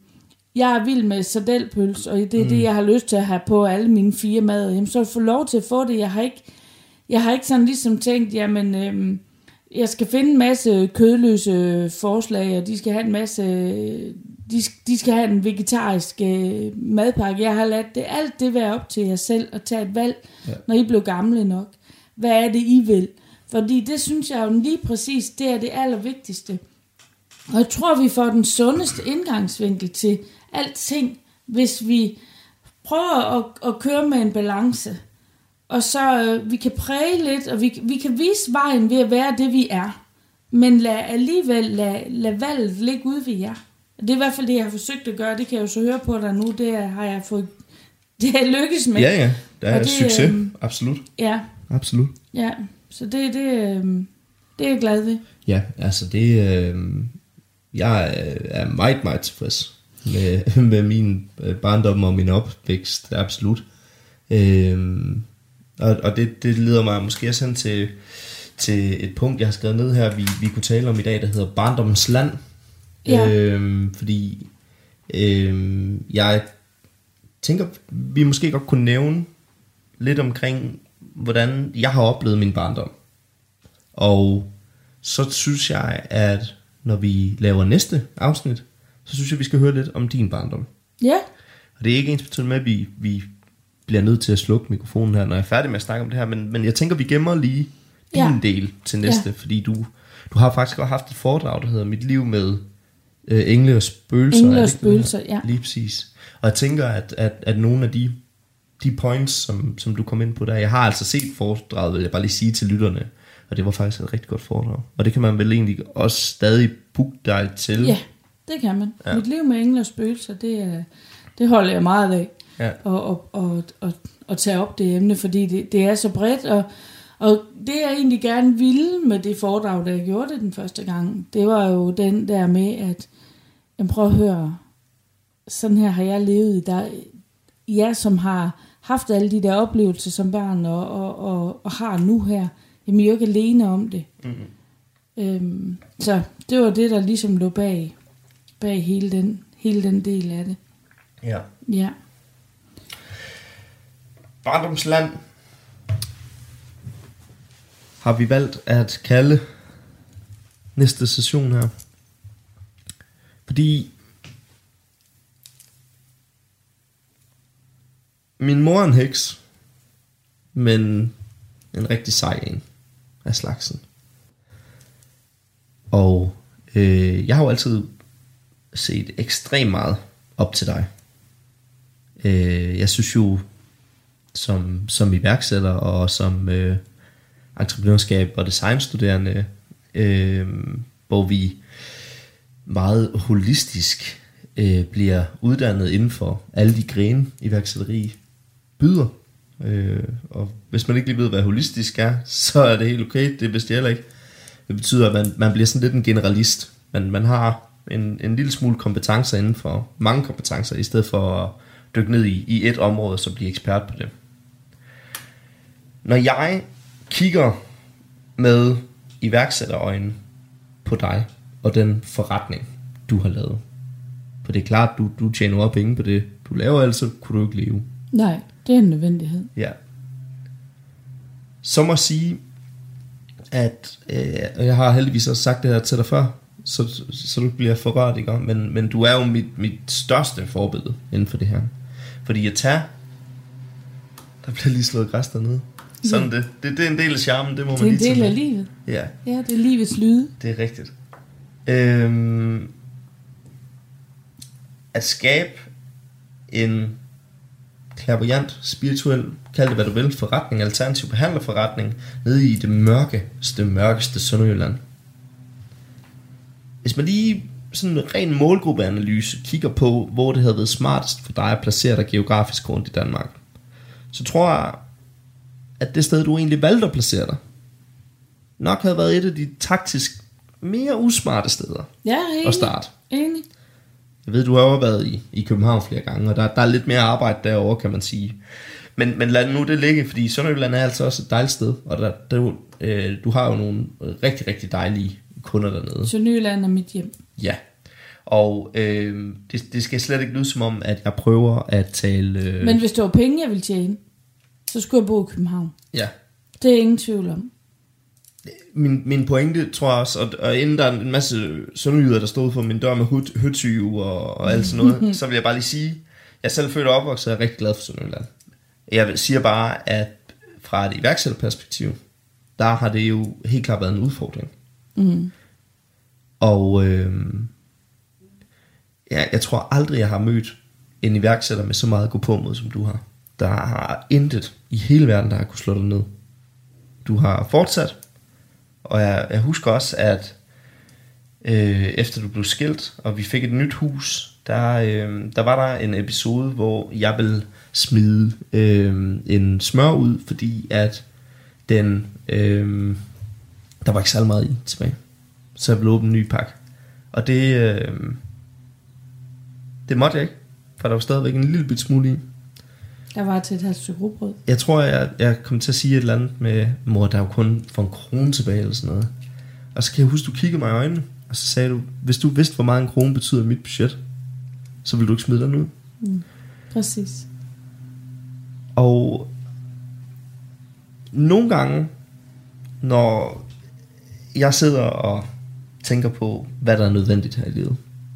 Speaker 4: jeg er vild med sardelpøls, og det er mm. det, jeg har lyst til at have på alle mine fire mad. Jamen, så jeg fået lov til at få det. Jeg har ikke, jeg har ikke sådan ligesom tænkt, jamen, øh, jeg skal finde en masse kødløse forslag, og de skal have en masse, de, de skal have en vegetarisk øh, madpakke. Jeg har ladt det, alt det være op til jer selv at tage et valg,
Speaker 3: Ja.
Speaker 4: når I blev gamle nok. Hvad er det, I vil? Fordi det synes jeg jo lige præcis, det er det allervigtigste. Og jeg tror, vi får den sundeste indgangsvinkel til alting, hvis vi prøver at, at køre med en balance. Og så øh, vi kan præge lidt, og vi, vi kan vise vejen ved at være det, vi er. Men lad alligevel lad, lad valget ligge ude ved jer. Det er i hvert fald det, jeg har forsøgt at gøre. Det kan jeg jo så høre på dig nu. Det er- har jeg fået... Det har jeg lykkes med.
Speaker 3: Ja, ja. Der
Speaker 4: Og
Speaker 3: er
Speaker 4: det,
Speaker 3: succes.
Speaker 4: øhm,
Speaker 3: Absolut.
Speaker 4: Ja,
Speaker 3: Absolut.
Speaker 4: ja. Så det, det, øh, det er jeg glad ved.
Speaker 3: Ja, altså det... Øh, jeg er- er meget, meget tilfreds med, med min øh, barndom og min opvækst. Absolut. Øh, og og det, det leder mig måske også hen til, til et punkt, jeg har skrevet ned her, vi, vi kunne tale om i dag, der hedder Barndommens Land.
Speaker 4: Ja.
Speaker 3: Øh, fordi øh, jeg tænker, vi måske godt kunne nævne lidt omkring, hvordan jeg har oplevet min barndom. Og så synes jeg, at når vi laver næste afsnit, så synes jeg, vi skal høre lidt om din barndom.
Speaker 4: Ja,
Speaker 3: Og det er ikke ens betydende med, at vi, vi bliver nødt til at slukke mikrofonen her, når jeg er færdig med at snakke om det her, men, men jeg tænker, vi gemmer lige din
Speaker 4: Ja.
Speaker 3: del til næste, ja. fordi du, du har faktisk også haft et foredrag, der hedder Mit liv med øh, engle og spøgelser.
Speaker 4: Engle og spøgelser, ja.
Speaker 3: Lige præcis. Og jeg tænker, at, at, at nogle af de, de points, som, som du kom ind på der, jeg har altså set foredraget, vil jeg bare lige sige til lytterne, og det var faktisk et rigtig godt foredrag. Og det kan man vel egentlig også stadig booke dig til.
Speaker 4: ja, det kan man.
Speaker 3: Ja.
Speaker 4: Mit liv med engle og spøgelser, det, er, det holder jeg meget af.
Speaker 3: Ja.
Speaker 4: og, og, og, og, og tage op det emne, fordi det, det er så bredt, og, og det jeg egentlig gerne ville med det foredrag, da jeg gjorde det den første gang, det var jo den der med, at jeg prøver at høre, sådan her har jeg levet, der jer som har haft alle de der oplevelser som barn, og, og, og, og har nu her, jamen I er jo ikke alene om det. Mm-hmm. Øhm, så det var det, der ligesom lå bag, bag hele, den, hele den del af det.
Speaker 3: ja.
Speaker 4: Ja.
Speaker 3: Barndomsland har vi valgt at kalde næste session her. Fordi min mor er en heks, men en rigtig sej en af slagsen. Og øh, jeg har jo altid set ekstremt meget op til dig. Øh, jeg synes jo, som, som iværksætter og som øh, entreprenørskab og designstuderende, øh, hvor vi meget holistisk øh, bliver uddannet inden for alle de grene iværksætteri byder, Øh, og hvis man ikke lige ved, hvad holistisk er, så er det helt okay. Det vidste jeg heller ikke. Det betyder, at man, man bliver sådan lidt en generalist. Man, man har en, en lille smule kompetencer inden for mange kompetencer, i stedet for at dykke ned i, i et område, så blive ekspert på det. Når jeg kigger med iværksætterøjne på dig og den forretning, du har lavet. For det er klart, du, du tjener op penge på det, du laver, altså kunne du ikke leve.
Speaker 4: Nej, det er en nødvendighed.
Speaker 3: Ja. Så må jeg sige, at øh, og jeg har heldigvis også sagt det her til dig før, så, så, så du bliver forrørt, ikke? Men, men du er jo mit, mit største forbillede inden for det her. Fordi at tage, der bliver lige slået græs dernede. Sådan det. det. Det er en del af charmen, det må
Speaker 4: Det
Speaker 3: man
Speaker 4: er en
Speaker 3: lige tage
Speaker 4: del af livet.
Speaker 3: Ja,
Speaker 4: Ja, det er livets lyde.
Speaker 3: det er rigtigt. Øhm, at skabe en klaverjant, spirituel, kald det hvad du vil, forretning, alternativ behandlerforretning, nede i det mørkeste, mørkeste Sønderjylland. Hvis man lige sådan en ren målgruppeanalyse kigger på, hvor det havde været smartest for dig at placere dig geografisk rundt i Danmark, så tror jeg, at det sted, du egentlig valgte at placere dig, nok havde været et af de taktisk mere usmarte steder
Speaker 4: Ja, enig.
Speaker 3: at starte.
Speaker 4: Enig.
Speaker 3: Jeg ved, du har jo været i, i København flere gange, og der, der er lidt mere arbejde derovre, kan man sige. Men, men lad nu det ligge, fordi Sønderjylland er altså også et dejligt sted, og der, der, er øh, du har jo nogle rigtig, rigtig dejlige kunder dernede.
Speaker 4: Sønderjylland er mit hjem.
Speaker 3: Ja. Og øh, det, det skal slet ikke lyde som om, at jeg prøver at tale... Øh,
Speaker 4: Men hvis det var penge, jeg ville tjene, så skulle jeg bo i København.
Speaker 3: ja.
Speaker 4: Det er ingen tvivl om.
Speaker 3: Min, min pointe, tror jeg også, og, og inden der er en masse sønderjyder, der stod for min dør med hud, høtyve og, og alt sådan noget, så vil jeg bare lige sige, jeg er selv født og opvokset, og er rigtig glad for Sønderjylland. Jeg siger bare, at fra et iværksætterperspektiv, der har det jo helt klart været en udfordring.
Speaker 4: Mm.
Speaker 3: Og øh, ja, jeg tror aldrig, jeg har mødt en iværksætter med så meget gå på mod, som du har. Der har intet i hele verden, der har kunne slå dig ned. Du har fortsat, og jeg, jeg husker også, at øh, efter du blev skilt, og vi fik et nyt hus, der, øh, der var der en episode, hvor jeg ville smide øh, en smør ud, fordi at den, øh, der var ikke særlig meget i tilbage. Så jeg ville åbne en ny pakke. Og det, øh, det måtte jeg ikke, for der var stadigvæk en lille bit smule i.
Speaker 4: Der var til et halvt stykke rugbrød.
Speaker 3: Jeg tror, jeg, jeg kom til at sige et eller andet med, mor, der er jo kun for en krone tilbage, eller sådan noget. Og så kan jeg huske, du kiggede mig i øjnene, og så sagde du, hvis du vidste, hvor meget en krone betyder i mit budget, så ville du ikke smide den ud.
Speaker 4: Præcis.
Speaker 3: Og nogle gange, når jeg sidder og tænker på, hvad der er nødvendigt her i livet,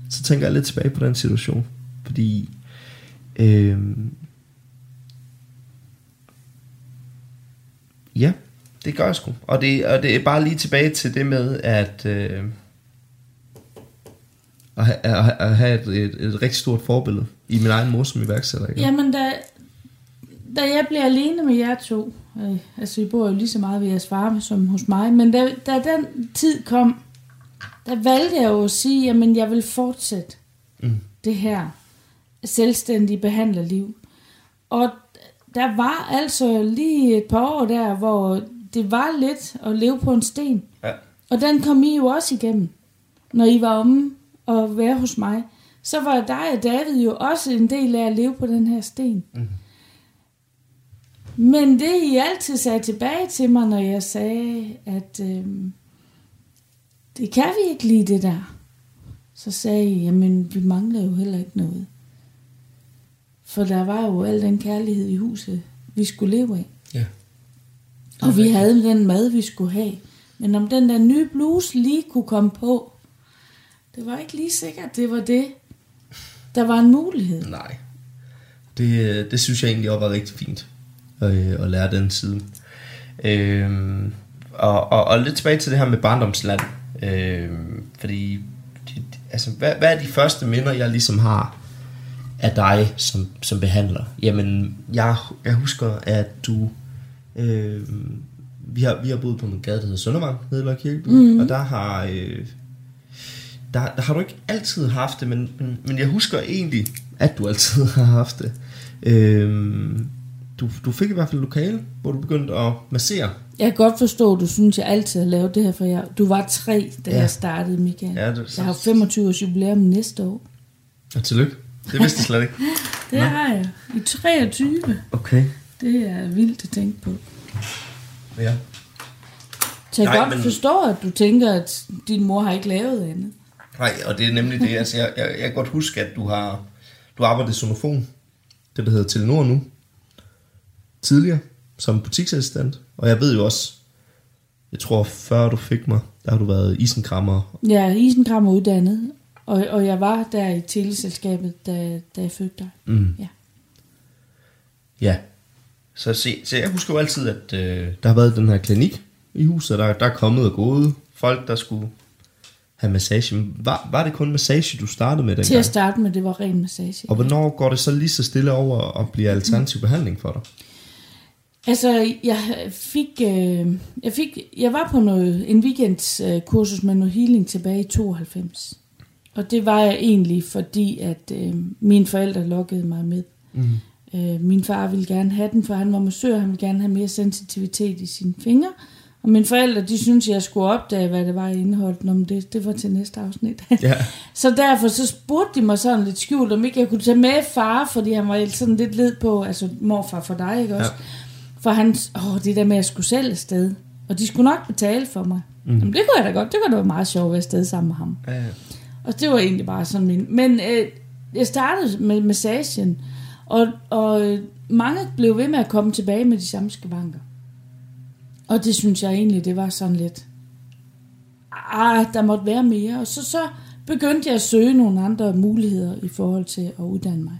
Speaker 3: så tænker jeg lidt tilbage på den situation. Fordi øh, ja, det gør jeg sgu. Og det, og det er bare lige tilbage til det med, at øh, at, at, at have et, et, et rigtig stort forbillede i min egen mor som iværksætter. Ikke?
Speaker 4: Jamen, da, da jeg blev alene med jer to, øh, altså I bor jo lige så meget ved jeres far som hos mig, men da, da den tid kom, der valgte jeg jo at sige, jamen jeg vil fortsætte
Speaker 3: Mm.
Speaker 4: det her selvstændige behandlerliv. Og der var altså lige et par år der, hvor det var lidt at leve på en sten.
Speaker 3: Ja.
Speaker 4: Og den kom I jo også igennem, når I var omme og være hos mig. Så var dig og David jo også en del af at leve på den her sten.
Speaker 3: Mhm.
Speaker 4: Men det I altid sagde tilbage til mig, når jeg sagde, at øhm, det kan vi ikke lide det der. Så sagde I, jamen vi mangler jo heller ikke noget. For der var jo al den kærlighed i huset, vi skulle leve af.
Speaker 3: Ja.
Speaker 4: Og vi havde den mad, vi skulle have. Men om den der nye bluse lige kunne komme på, det var ikke lige sikkert, det var det. Der var en mulighed.
Speaker 3: Nej. Det, øh, det synes jeg egentlig også var rigtig fint at, øh, at lære den side. Øhm, og, og, og lidt tilbage til det her med barndomsland. Øhm, fordi, altså, hvad, hvad er de første minder, jeg ligesom har af dig som, som behandler? Jamen, jeg, jeg husker, at du... Øhm, vi har, vi har boet på en gade, der hedder Søndervang, nede i Kirkeby, mm. og der har... Øh, der, der har du ikke altid haft det, men, men, men jeg husker egentlig, at du altid har haft det. Øhm, du, du fik i hvert fald lokale, hvor du begyndte at massere.
Speaker 4: Jeg kan godt forstå, at du synes, jeg altid har lavet det her, for jeg, du var tre, da
Speaker 3: Ja.
Speaker 4: jeg startede, Michael.
Speaker 3: Ja, det-
Speaker 4: jeg har 25 års jubilæum næste år.
Speaker 3: Og tillykke. Det vidste jeg slet ikke.
Speaker 4: Det
Speaker 3: Nå.
Speaker 4: har jeg. I 23.
Speaker 3: Okay.
Speaker 4: Det er vildt at tænke på.
Speaker 3: Ja.
Speaker 4: Så jeg
Speaker 3: Nej,
Speaker 4: godt
Speaker 3: men-
Speaker 4: forstår, at du tænker, at din mor har ikke lavet andet.
Speaker 3: Nej, og det er nemlig det. Altså, jeg, jeg, jeg kan godt huske, at du har du arbejdet i Sonofon, det der hedder Telenor nu, tidligere, som butiksassistent. Og jeg ved jo også, jeg tror før du fik mig, der har du været isenkrammer.
Speaker 4: Er isenkrammer uddannet, og, og jeg var der i teleselskabet, da, da jeg fødte dig.
Speaker 3: Mm.
Speaker 4: Ja.
Speaker 3: Ja. Så, se, så jeg husker jo altid, at øh, der har været den her klinik i huset, der, der er kommet og gået folk, der skulle have massage. Var, var det kun massage, du startede med
Speaker 4: Til
Speaker 3: dengang?
Speaker 4: at starte med, det var ren massage.
Speaker 3: Og hvornår går det så lige så stille over og bliver alternativ behandling for dig?
Speaker 4: Altså, jeg fik, øh, jeg fik, jeg var på noget, en weekends øh, med noget healing tilbage i 92. Og det var jeg egentlig, fordi at øh, mine forældre lokkede mig med.
Speaker 3: Mm.
Speaker 4: Øh, min far ville gerne have den, for han var massør, han ville gerne have mere sensitivitet i sine fingre. Og mine forældre, de synes jeg skulle opdage, hvad det var, jeg indeholdt. Nå, men det, det var til næste afsnit.
Speaker 3: Ja.
Speaker 4: Så derfor så spurgte de mig sådan lidt skjult, om ikke jeg kunne tage med far, fordi han var sådan lidt led på, altså morfar for dig, ikke også?
Speaker 3: Ja.
Speaker 4: For han, åh, det der med at skulle selv afsted. Og de skulle nok betale for mig. Mm. Jamen, det kunne jeg da godt. Det kunne da være meget sjovt at være afsted sammen med ham.
Speaker 3: Ja, ja.
Speaker 4: Og det var egentlig bare sådan min... Men øh, jeg startede med massagen, og, og øh, mange blev ved med at komme tilbage med de samme skavanker. Og det synes jeg egentlig, det var sådan lidt... Ah, der måtte være mere. Og så, så begyndte jeg at søge nogle andre muligheder i forhold til at uddanne mig.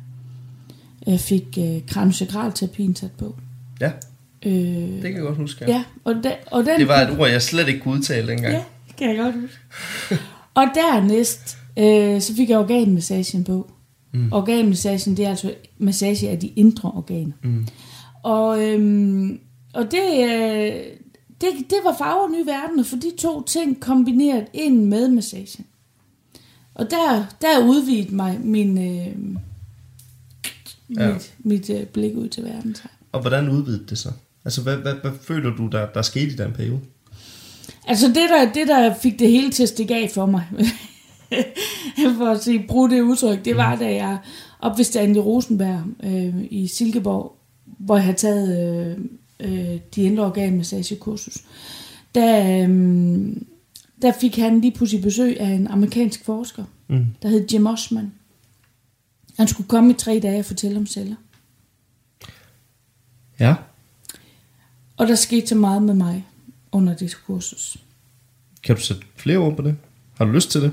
Speaker 4: Jeg fik øh, kraniosakralterapien sat på.
Speaker 3: ja,
Speaker 4: Øh,
Speaker 3: det kan jeg godt huske. Ja.
Speaker 4: ja, og, den, og den
Speaker 3: Det var et ord, jeg slet ikke kunne udtale dengang.
Speaker 4: Ja, det kan jeg godt huske. og dernæst, øh, så fik jeg organmassagen på. Mm. Organmassagen, det er altså massage af de indre organer.
Speaker 3: Mm.
Speaker 4: Og, øhm, og det, øh, det, det var farver nye verdener, for de to ting kombineret ind med massagen. Og der, der udvidede mig min, øh,
Speaker 3: Ja.
Speaker 4: mit, mit øh, blik ud til verden.
Speaker 3: Og hvordan udvidede det så? Altså, hvad, hvad, hvad føler du, der, der skete i den periode?
Speaker 4: Altså det der, det, der fik det hele til at stikke af for mig, for at sige, bruge det udtryk, det var, da jeg op ved Stanley Rosenberg øh, i Silkeborg, hvor jeg havde taget øh, øh, de indre organmassagekursus. Der, øh, der fik han lige pludselig besøg af en amerikansk forsker,
Speaker 3: Mm.
Speaker 4: der hed Jim Osman. Han skulle komme i tre dage og fortælle om celler.
Speaker 3: Ja.
Speaker 4: Og der skete så meget med mig under det kursus.
Speaker 3: Kan du sætte flere ord på det? Har du lyst til det?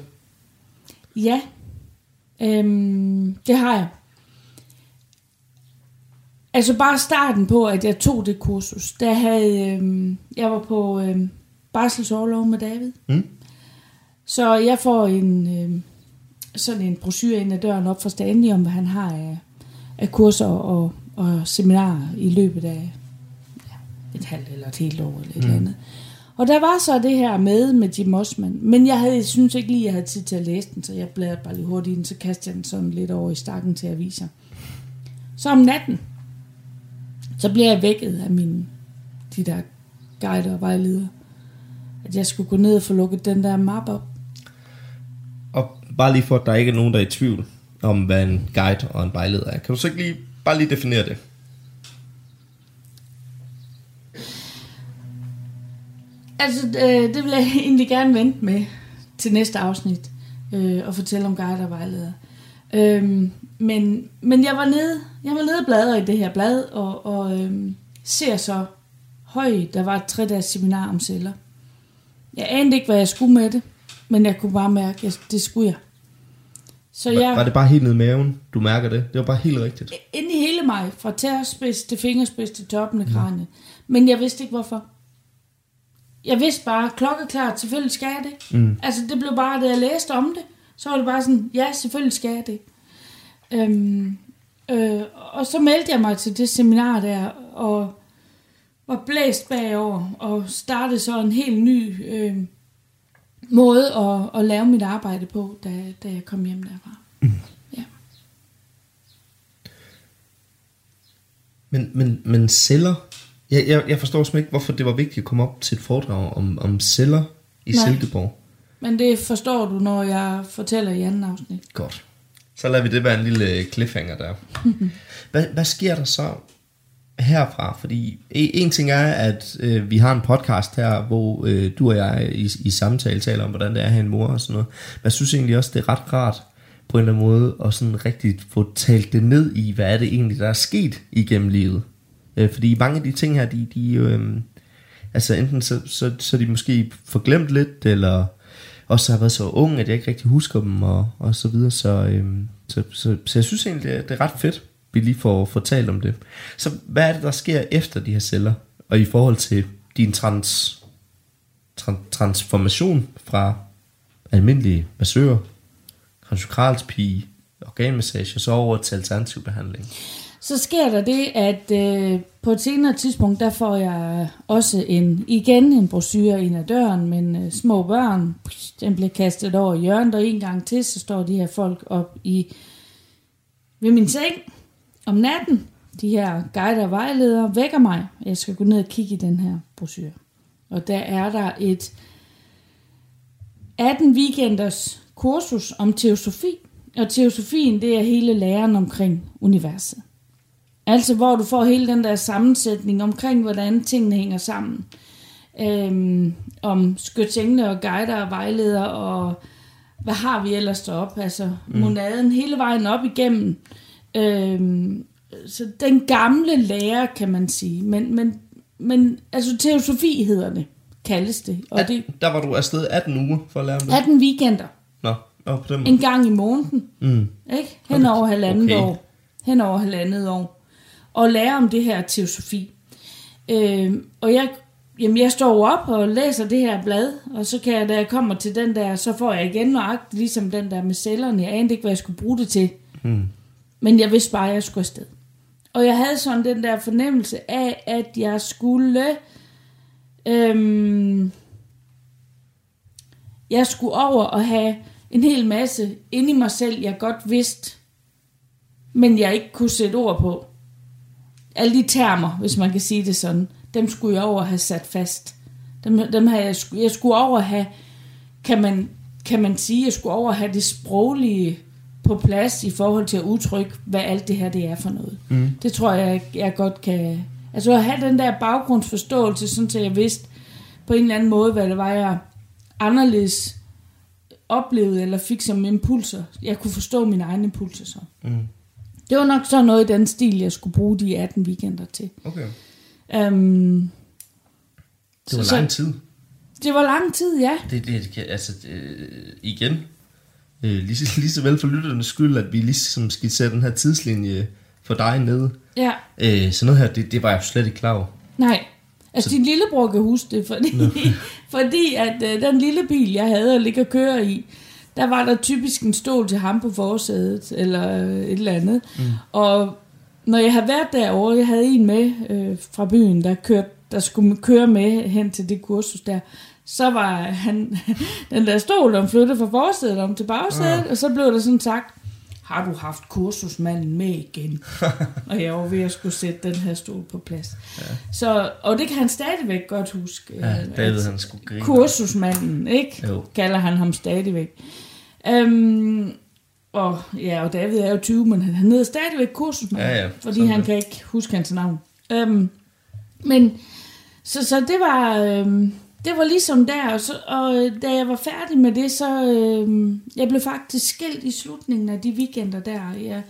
Speaker 4: Ja, øhm, det har jeg. Altså bare starten på, at jeg tog det kursus, der havde, øhm, jeg var på øhm, barselsårlov med David.
Speaker 3: Mm.
Speaker 4: Så jeg får en, øhm, sådan en brochure ind ad døren op fra Stanley, om hvad han har af, af kurser og, og seminarer i løbet af et halvt eller et helt år eller et mm. andet. Og der var så det her med med Jim Osman, men jeg havde, synes ikke lige, jeg havde tid til at læse den, så jeg bladrede bare lige hurtigt ind, så kastede jeg den sådan lidt over i stakken til aviser. Så om natten, så blev jeg vækket af mine, de der guider og vejledere, at jeg skulle gå ned og få lukket den der map op.
Speaker 3: Og bare lige for, at der ikke er nogen, der er i tvivl om, hvad en guide og en vejleder er. Kan du så ikke lige, bare lige definere det?
Speaker 4: Altså, øh, det vil jeg egentlig gerne vente med til næste afsnit, øh, og fortælle om guider og vejledere. Øhm, men, men jeg var nede, jeg var nede og bladre i det her blad, og, og øhm, ser så høj, der var et tre dages seminar om celler. Jeg anede ikke, hvad jeg skulle med det, men jeg kunne bare mærke, at det skulle jeg. Så
Speaker 3: Var,
Speaker 4: jeg,
Speaker 3: var det bare helt ned i maven, du mærker det? Det var bare helt rigtigt.
Speaker 4: inde i hele mig, fra tærspids til fingerspids til toppen af kraniet. Men jeg vidste ikke, hvorfor. Jeg vidste bare, klokkeklart, selvfølgelig skal jeg det.
Speaker 3: Mm.
Speaker 4: Altså, det blev bare, da jeg læste om det, så var det bare sådan, ja, selvfølgelig skal jeg det. Øhm, øh, og så meldte jeg mig til det seminar der, og var blæst bagover, og startede så en helt ny øh, måde at, at lave mit arbejde på, da, da jeg kom hjem derfra. Ja.
Speaker 3: Men, men, men celler, jeg, jeg, jeg forstår simpelthen ikke, hvorfor det var vigtigt at komme op til et foredrag om, om celler i
Speaker 4: Nej.
Speaker 3: Silkeborg.
Speaker 4: Men det forstår du, når jeg fortæller i anden afsnit.
Speaker 3: Godt. Så lader vi det være en lille cliffhanger der. hvad, hvad sker der så herfra? Fordi e- en ting er, at øh, vi har en podcast her, hvor øh, du og jeg i, i samtale taler om, hvordan det er at have en mor og sådan noget. Men jeg synes egentlig også, det er ret rart på en eller anden måde at sådan rigtig få talt det ned i, hvad er det egentlig, der er sket igennem livet. Øh, fordi mange af de ting her, de, de øh, altså enten så, så, så de måske forglemt lidt, eller også har været så ung, at jeg ikke rigtig husker dem, og, og så videre. Så, øh, så, så, så jeg synes egentlig, det er, det er ret fedt, vi lige får fortalt om det. Så hvad er det, der sker efter de her celler, og i forhold til din trans, trans, transformation fra almindelige massører, kranjokralspige, organmassage, og så over til alternativ behandling.
Speaker 4: Så sker der det, at øh, på et senere tidspunkt, der får jeg også en, igen en brochure ind ad døren, men øh, små børn, den bliver kastet over i hjørnet, og en gang til, så står de her folk op i ved min seng om natten. De her guider og vejledere vækker mig. Jeg skal gå ned og kigge i den her brochure. Og der er der et 18 weekenders kursus om teosofi. Og teosofien, det er hele læren omkring universet. Altså hvor du får hele den der sammensætning omkring, hvordan tingene hænger sammen. Øhm, om skytsengle og guider og vejledere og hvad har vi ellers deroppe? Altså mm. monaden hele vejen op igennem. Øhm, så den gamle lære, kan man sige. Men, men, men altså teosofi hedder det, kaldes det. Og
Speaker 3: At,
Speaker 4: det
Speaker 3: der var du afsted 18 uger for at lære om det.
Speaker 4: 18 weekender.
Speaker 3: Nå, nå på den måde.
Speaker 4: En gang i måneden.
Speaker 3: Mm.
Speaker 4: Ikke? Hen over halvandet
Speaker 3: okay.
Speaker 4: år. Hen over halvandet år. Og lære om det her teosofi. Øh, og jeg, jamen jeg står jo op og læser det her blad, og så kan jeg, da jeg kommer til den der, så får jeg igen nøjagtigt ligesom den der med cellerne. Jeg anede ikke, hvad jeg skulle bruge det til.
Speaker 3: Mm.
Speaker 4: Men jeg vidste bare, at jeg skulle afsted. Og jeg havde sådan den der fornemmelse af, at jeg skulle... Øhm, jeg skulle over og have en hel masse inde i mig selv, jeg godt vidste, men jeg ikke kunne sætte ord på. Alle de termer, hvis man kan sige det sådan, dem skulle jeg over have sat fast. Dem, dem havde jeg, jeg skulle over have, kan man, kan man sige, jeg skulle over have det sproglige på plads i forhold til at udtrykke, hvad alt det her det er for noget.
Speaker 3: Mm.
Speaker 4: Det tror jeg, jeg godt kan... Altså at have den der baggrundsforståelse, sådan så jeg vidste på en eller anden måde, hvad det var, jeg anderledes oplevede eller fik som impulser. Jeg kunne forstå mine egne impulser så.
Speaker 3: Mm.
Speaker 4: Det var nok så noget i den stil, jeg skulle bruge de 18 weekender til.
Speaker 3: Okay.
Speaker 4: Um,
Speaker 3: Det var
Speaker 4: Så-
Speaker 3: lang tid.
Speaker 4: det var lang tid, ja.
Speaker 3: Det, det, kan- altså, øh, igen, øh, lige, lige så vel for lytternes skyld, at vi ligesom skitserer den her tidslinje for dig ned.
Speaker 4: Ja,
Speaker 3: Øh, så noget her, det, det var jeg slet ikke klar over.
Speaker 4: nej. Altså, din lillebror kan huske det, fordi, fordi at øh, den lille bil, jeg havde at ligge og køre i, der var der typisk en stol til ham på forsædet, eller øh, et eller andet. Mm. Og når jeg havde været derovre, jeg havde en med øh, fra byen, der, kørte, der skulle køre med hen til det kursus der, så var han, den der stol, der flyttede fra forsædet om til bagsædet, og så blev der sådan sagt, har du haft kursusmanden med igen? og jeg var ved at skulle sætte den her stol på plads. Ja. Så, og det kan han stadigvæk godt huske.
Speaker 3: Ja,
Speaker 4: øh,
Speaker 3: David han skulle grine.
Speaker 4: kursusmanden, ikke?
Speaker 3: Jo.
Speaker 4: Kalder han ham stadigvæk. Øhm, og ja, og David er jo 20, men han hedder stadigvæk kursusmanden,
Speaker 3: Ja, ja,
Speaker 4: fordi
Speaker 3: sådan
Speaker 4: han
Speaker 3: det.
Speaker 4: kan ikke huske hans navn. Øhm, men, så, så det var, øhm, det var ligesom der, og, så, og øh, da jeg var færdig med det, så øhm, jeg blev faktisk skilt i slutningen af de weekender der. Jeg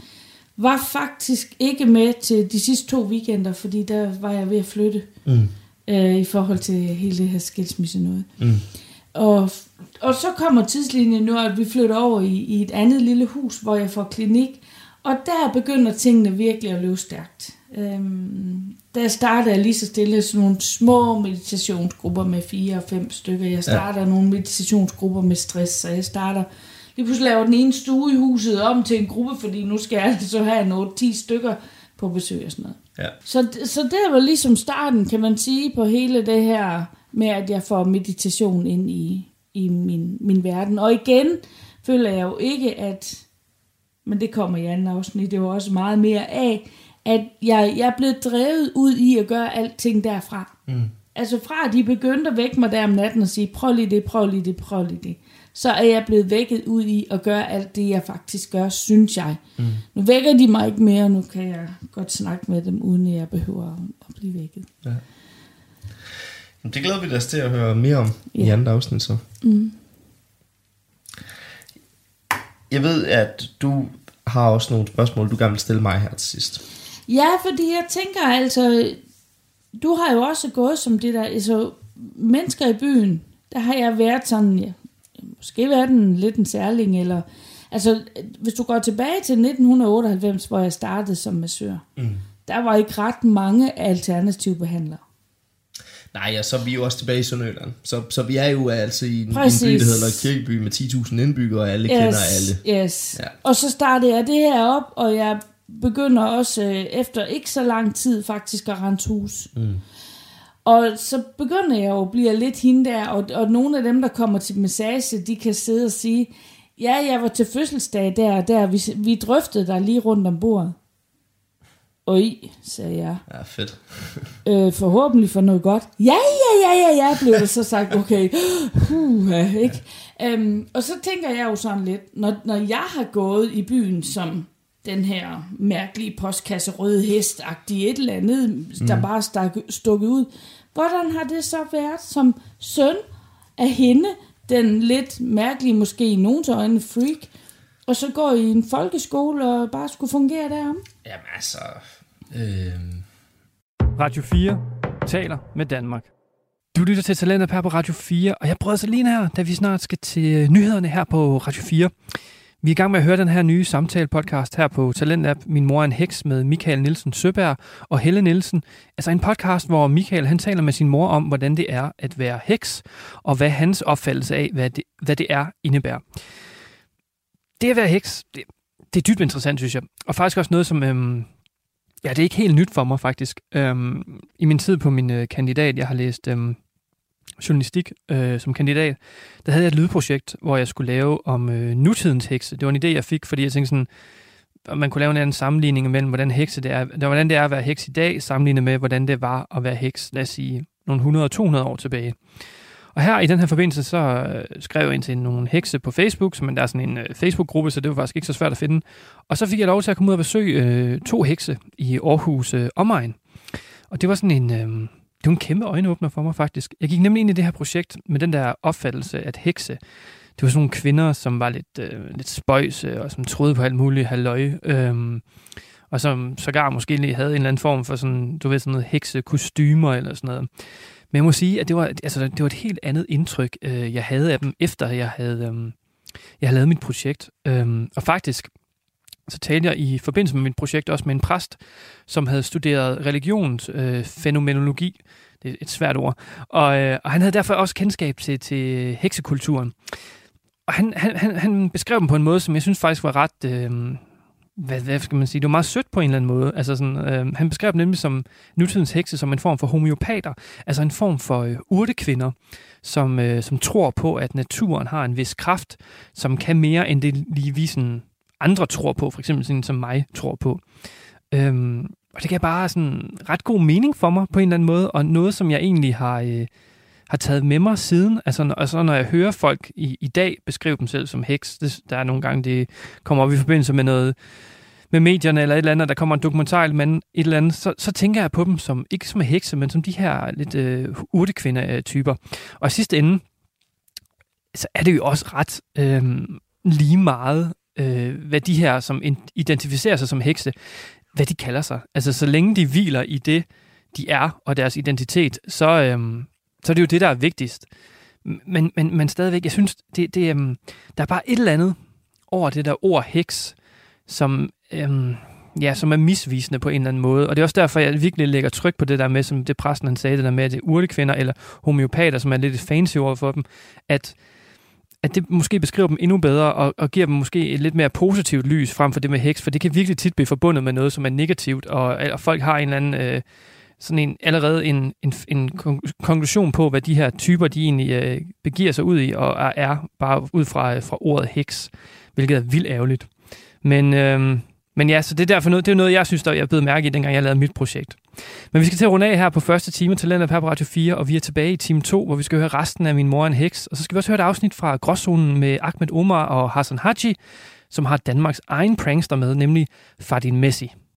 Speaker 4: var faktisk ikke med til de sidste to weekender, fordi der var jeg ved at flytte
Speaker 3: Mm.
Speaker 4: øh, i forhold til hele det her skilsmisse noget.
Speaker 3: Mm.
Speaker 4: Og, og så kommer tidslinjen nu, at vi flytter over i, i et andet lille hus, hvor jeg får klinik. Og der begynder tingene virkelig at løbe stærkt. Øhm, der starter jeg lige så stille sådan nogle små meditationsgrupper med fire og fem stykker. Jeg starter ja. nogle meditationsgrupper med stress, så jeg starter lige pludselig laver den ene stue i huset om til en gruppe, fordi nu skal jeg så have nogle 10 stykker på besøg og sådan noget.
Speaker 3: Ja.
Speaker 4: Så, så det var ligesom starten, kan man sige, på hele det her med, at jeg får meditation ind i, i min, min verden. Og igen føler jeg jo ikke, at, men det kommer i anden afsnit, det var også meget mere af, at jeg, jeg er blevet drevet ud i at gøre alting derfra.
Speaker 3: Mm.
Speaker 4: Altså fra at de begyndte at vække mig der om natten og sige, prøv lige det, prøv lige det, prøv lige det. Så er jeg blevet vækket ud i at gøre alt det, jeg faktisk gør, synes jeg. Mm. Nu vækker de mig ikke mere, nu kan jeg godt snakke med dem, uden at jeg behøver at blive vækket.
Speaker 3: Ja. Det glæder vi os til at høre mere om ja. i andet afsnit så.
Speaker 4: Mm.
Speaker 3: Jeg ved, at du har også nogle spørgsmål, du gerne vil stille mig her til sidst.
Speaker 4: Ja, fordi jeg tænker altså, du har jo også gået som det der, altså mennesker i byen, der har jeg været sådan, ja, måske været en lidt en særling, eller, altså hvis du går tilbage til 1998, hvor jeg startede som massør,
Speaker 3: Mm.
Speaker 4: der var ikke ret mange alternative behandlere.
Speaker 3: Nej, ja, så er vi jo også tilbage i Sønderjylland. Så, så vi er jo altså i en, en
Speaker 4: Præcis.
Speaker 3: by, der hedder Kirkeby med 10.000 indbyggere, og alle yes. kender alle.
Speaker 4: Yes.
Speaker 3: Ja.
Speaker 4: Og så startede jeg det her op, og jeg begynder også øh, efter ikke så lang tid faktisk at rense hus.
Speaker 3: Mm.
Speaker 4: Og så begynder jeg jo at blive lidt hende der, og, og nogle af dem, der kommer til massage, de kan sidde og sige, ja, jeg var til fødselsdag der og der, vi, vi drøftede dig lige rundt om bordet. Oj, sagde jeg.
Speaker 3: Ja, fedt.
Speaker 4: Øh, forhåbentlig for noget godt. Ja, ja, ja, ja, ja, blev det så sagt. Okay, uh, ikke? Um, og så tænker jeg jo sådan lidt, når, når jeg har gået i byen som den her mærkelige postkasse røde hest et eller andet, der bare stak, stukket ud. Hvordan har det så været som søn af hende, den lidt mærkelige, måske i nogens øjne freak, og så går i en folkeskole og bare skulle fungere derom?
Speaker 3: Jamen altså... Øh...
Speaker 1: Radio 4 taler med Danmark. Du lytter til Talentet her på Radio 4, og jeg prøver så lige her, da vi snart skal til nyhederne her på Radio 4. Vi er i gang med at høre den her nye samtale-podcast her på Talentlab. Min mor er en heks med Michael Nielsen Søberg og Helle Nielsen. Altså en podcast, hvor Michael han taler med sin mor om, hvordan det er at være heks, og hvad hans opfattelse af, hvad det, hvad det er, indebærer. Det at være heks, det, det er dybt interessant, synes jeg. Og faktisk også noget, som... Øhm, Ja, det er ikke helt nyt for mig faktisk. Øhm, I min tid på min øh, kandidat, jeg har læst øhm, journalistik øh, som kandidat, der havde jeg et lydprojekt, hvor jeg skulle lave om øh, nutidens hekse. Det var en idé, jeg fik, fordi jeg tænkte sådan, man kunne lave en anden sammenligning mellem, hvordan, hekse det er, der, hvordan det er at være heks i dag, sammenlignet med, hvordan det var at være heks, lad os sige, nogle 100-200 år tilbage. Og her i den her forbindelse, så øh, skrev jeg ind til nogle hekse på Facebook, som der er sådan en øh, Facebook-gruppe, så det var faktisk ikke så svært at finde. Og så fik jeg lov til at komme ud og besøge øh, to hekse i Aarhus øh, omegn. Og det var sådan en, øh, det var en kæmpe øjenåbner for mig faktisk. Jeg gik nemlig ind i det her projekt med den der opfattelse, at hekse, det var sådan nogle kvinder, som var lidt, øh, lidt spøjse, og som troede på alt muligt halløj. Øh, og som sågar måske lige havde en eller anden form for sådan, du ved, sådan noget heksekostymer eller sådan noget. Men jeg må sige, at det var, altså, det var et helt andet indtryk, øh, jeg havde af dem, efter jeg havde, øh, jeg havde lavet mit projekt. Øh, og faktisk, så talte jeg i forbindelse med mit projekt også med en præst, som havde studeret religionsfænomenologi. Øh, fænomenologi. det er et svært ord. Og, øh, og han havde derfor også kendskab til, til heksekulturen. Og han, han, han, han beskrev dem på en måde, som jeg synes faktisk var ret... Øh, hvad, hvad skal man sige, det var meget sødt på en eller anden måde. Altså sådan, øh, han beskrev dem nemlig som nutidens hekse som en form for homeopater, altså en form for øh, urtekvinder, som, øh, som tror på, at naturen har en vis kraft, som kan mere end det lige vi sådan andre tror på, for eksempel sådan som mig tror på. Øhm, og det gav bare sådan ret god mening for mig på en eller anden måde, og noget, som jeg egentlig har, øh, har taget med mig siden. Altså, når, altså, når jeg hører folk i, i dag beskrive dem selv som heks, det, der er nogle gange, det kommer op i forbindelse med noget med medierne eller et eller andet, der kommer en dokumentar men et eller andet, så, så tænker jeg på dem som, ikke som hekse, men som de her lidt øh, urtekvinde-typer. Og i sidste ende, så er det jo også ret øh, lige meget, øh, hvad de her, som identificerer sig som hekse, hvad de kalder sig. Altså, så længe de hviler i det, de er, og deres identitet, så, øh, så er det jo det, der er vigtigst. Men, men, men stadigvæk, jeg synes, det, det, øh, der er bare et eller andet over det der ord heks, som, Øh, ja, som er misvisende på en eller anden måde. Og det er også derfor, jeg virkelig lægger tryk på det der med, som det præsten han sagde, det der med, at det er urtekvinder eller homeopater, som er lidt et fancy ord for dem, at at det måske beskriver dem endnu bedre, og, og giver dem måske et lidt mere positivt lys frem for det med heks, for det kan virkelig tit blive forbundet med noget, som er negativt, og, og folk har en eller anden, øh, sådan en, allerede en, en, en konklusion på, hvad de her typer, de egentlig øh, begiver sig ud i, og er, er bare ud fra, øh, fra ordet heks, hvilket er vildt ærgerligt. Men, øh, men ja, så det er derfor noget, det er noget, jeg synes, der jeg blev mærke i, dengang jeg lavede mit projekt. Men vi skal til at runde af her på første time til Talenter på Radio 4, og vi er tilbage i time 2, hvor vi skal høre resten af Min Mor en Heks. Og så skal vi også høre et afsnit fra Gråzonen med Ahmed Omar og Hassan Haji, som har Danmarks egen prankster med, nemlig Fadin Messi.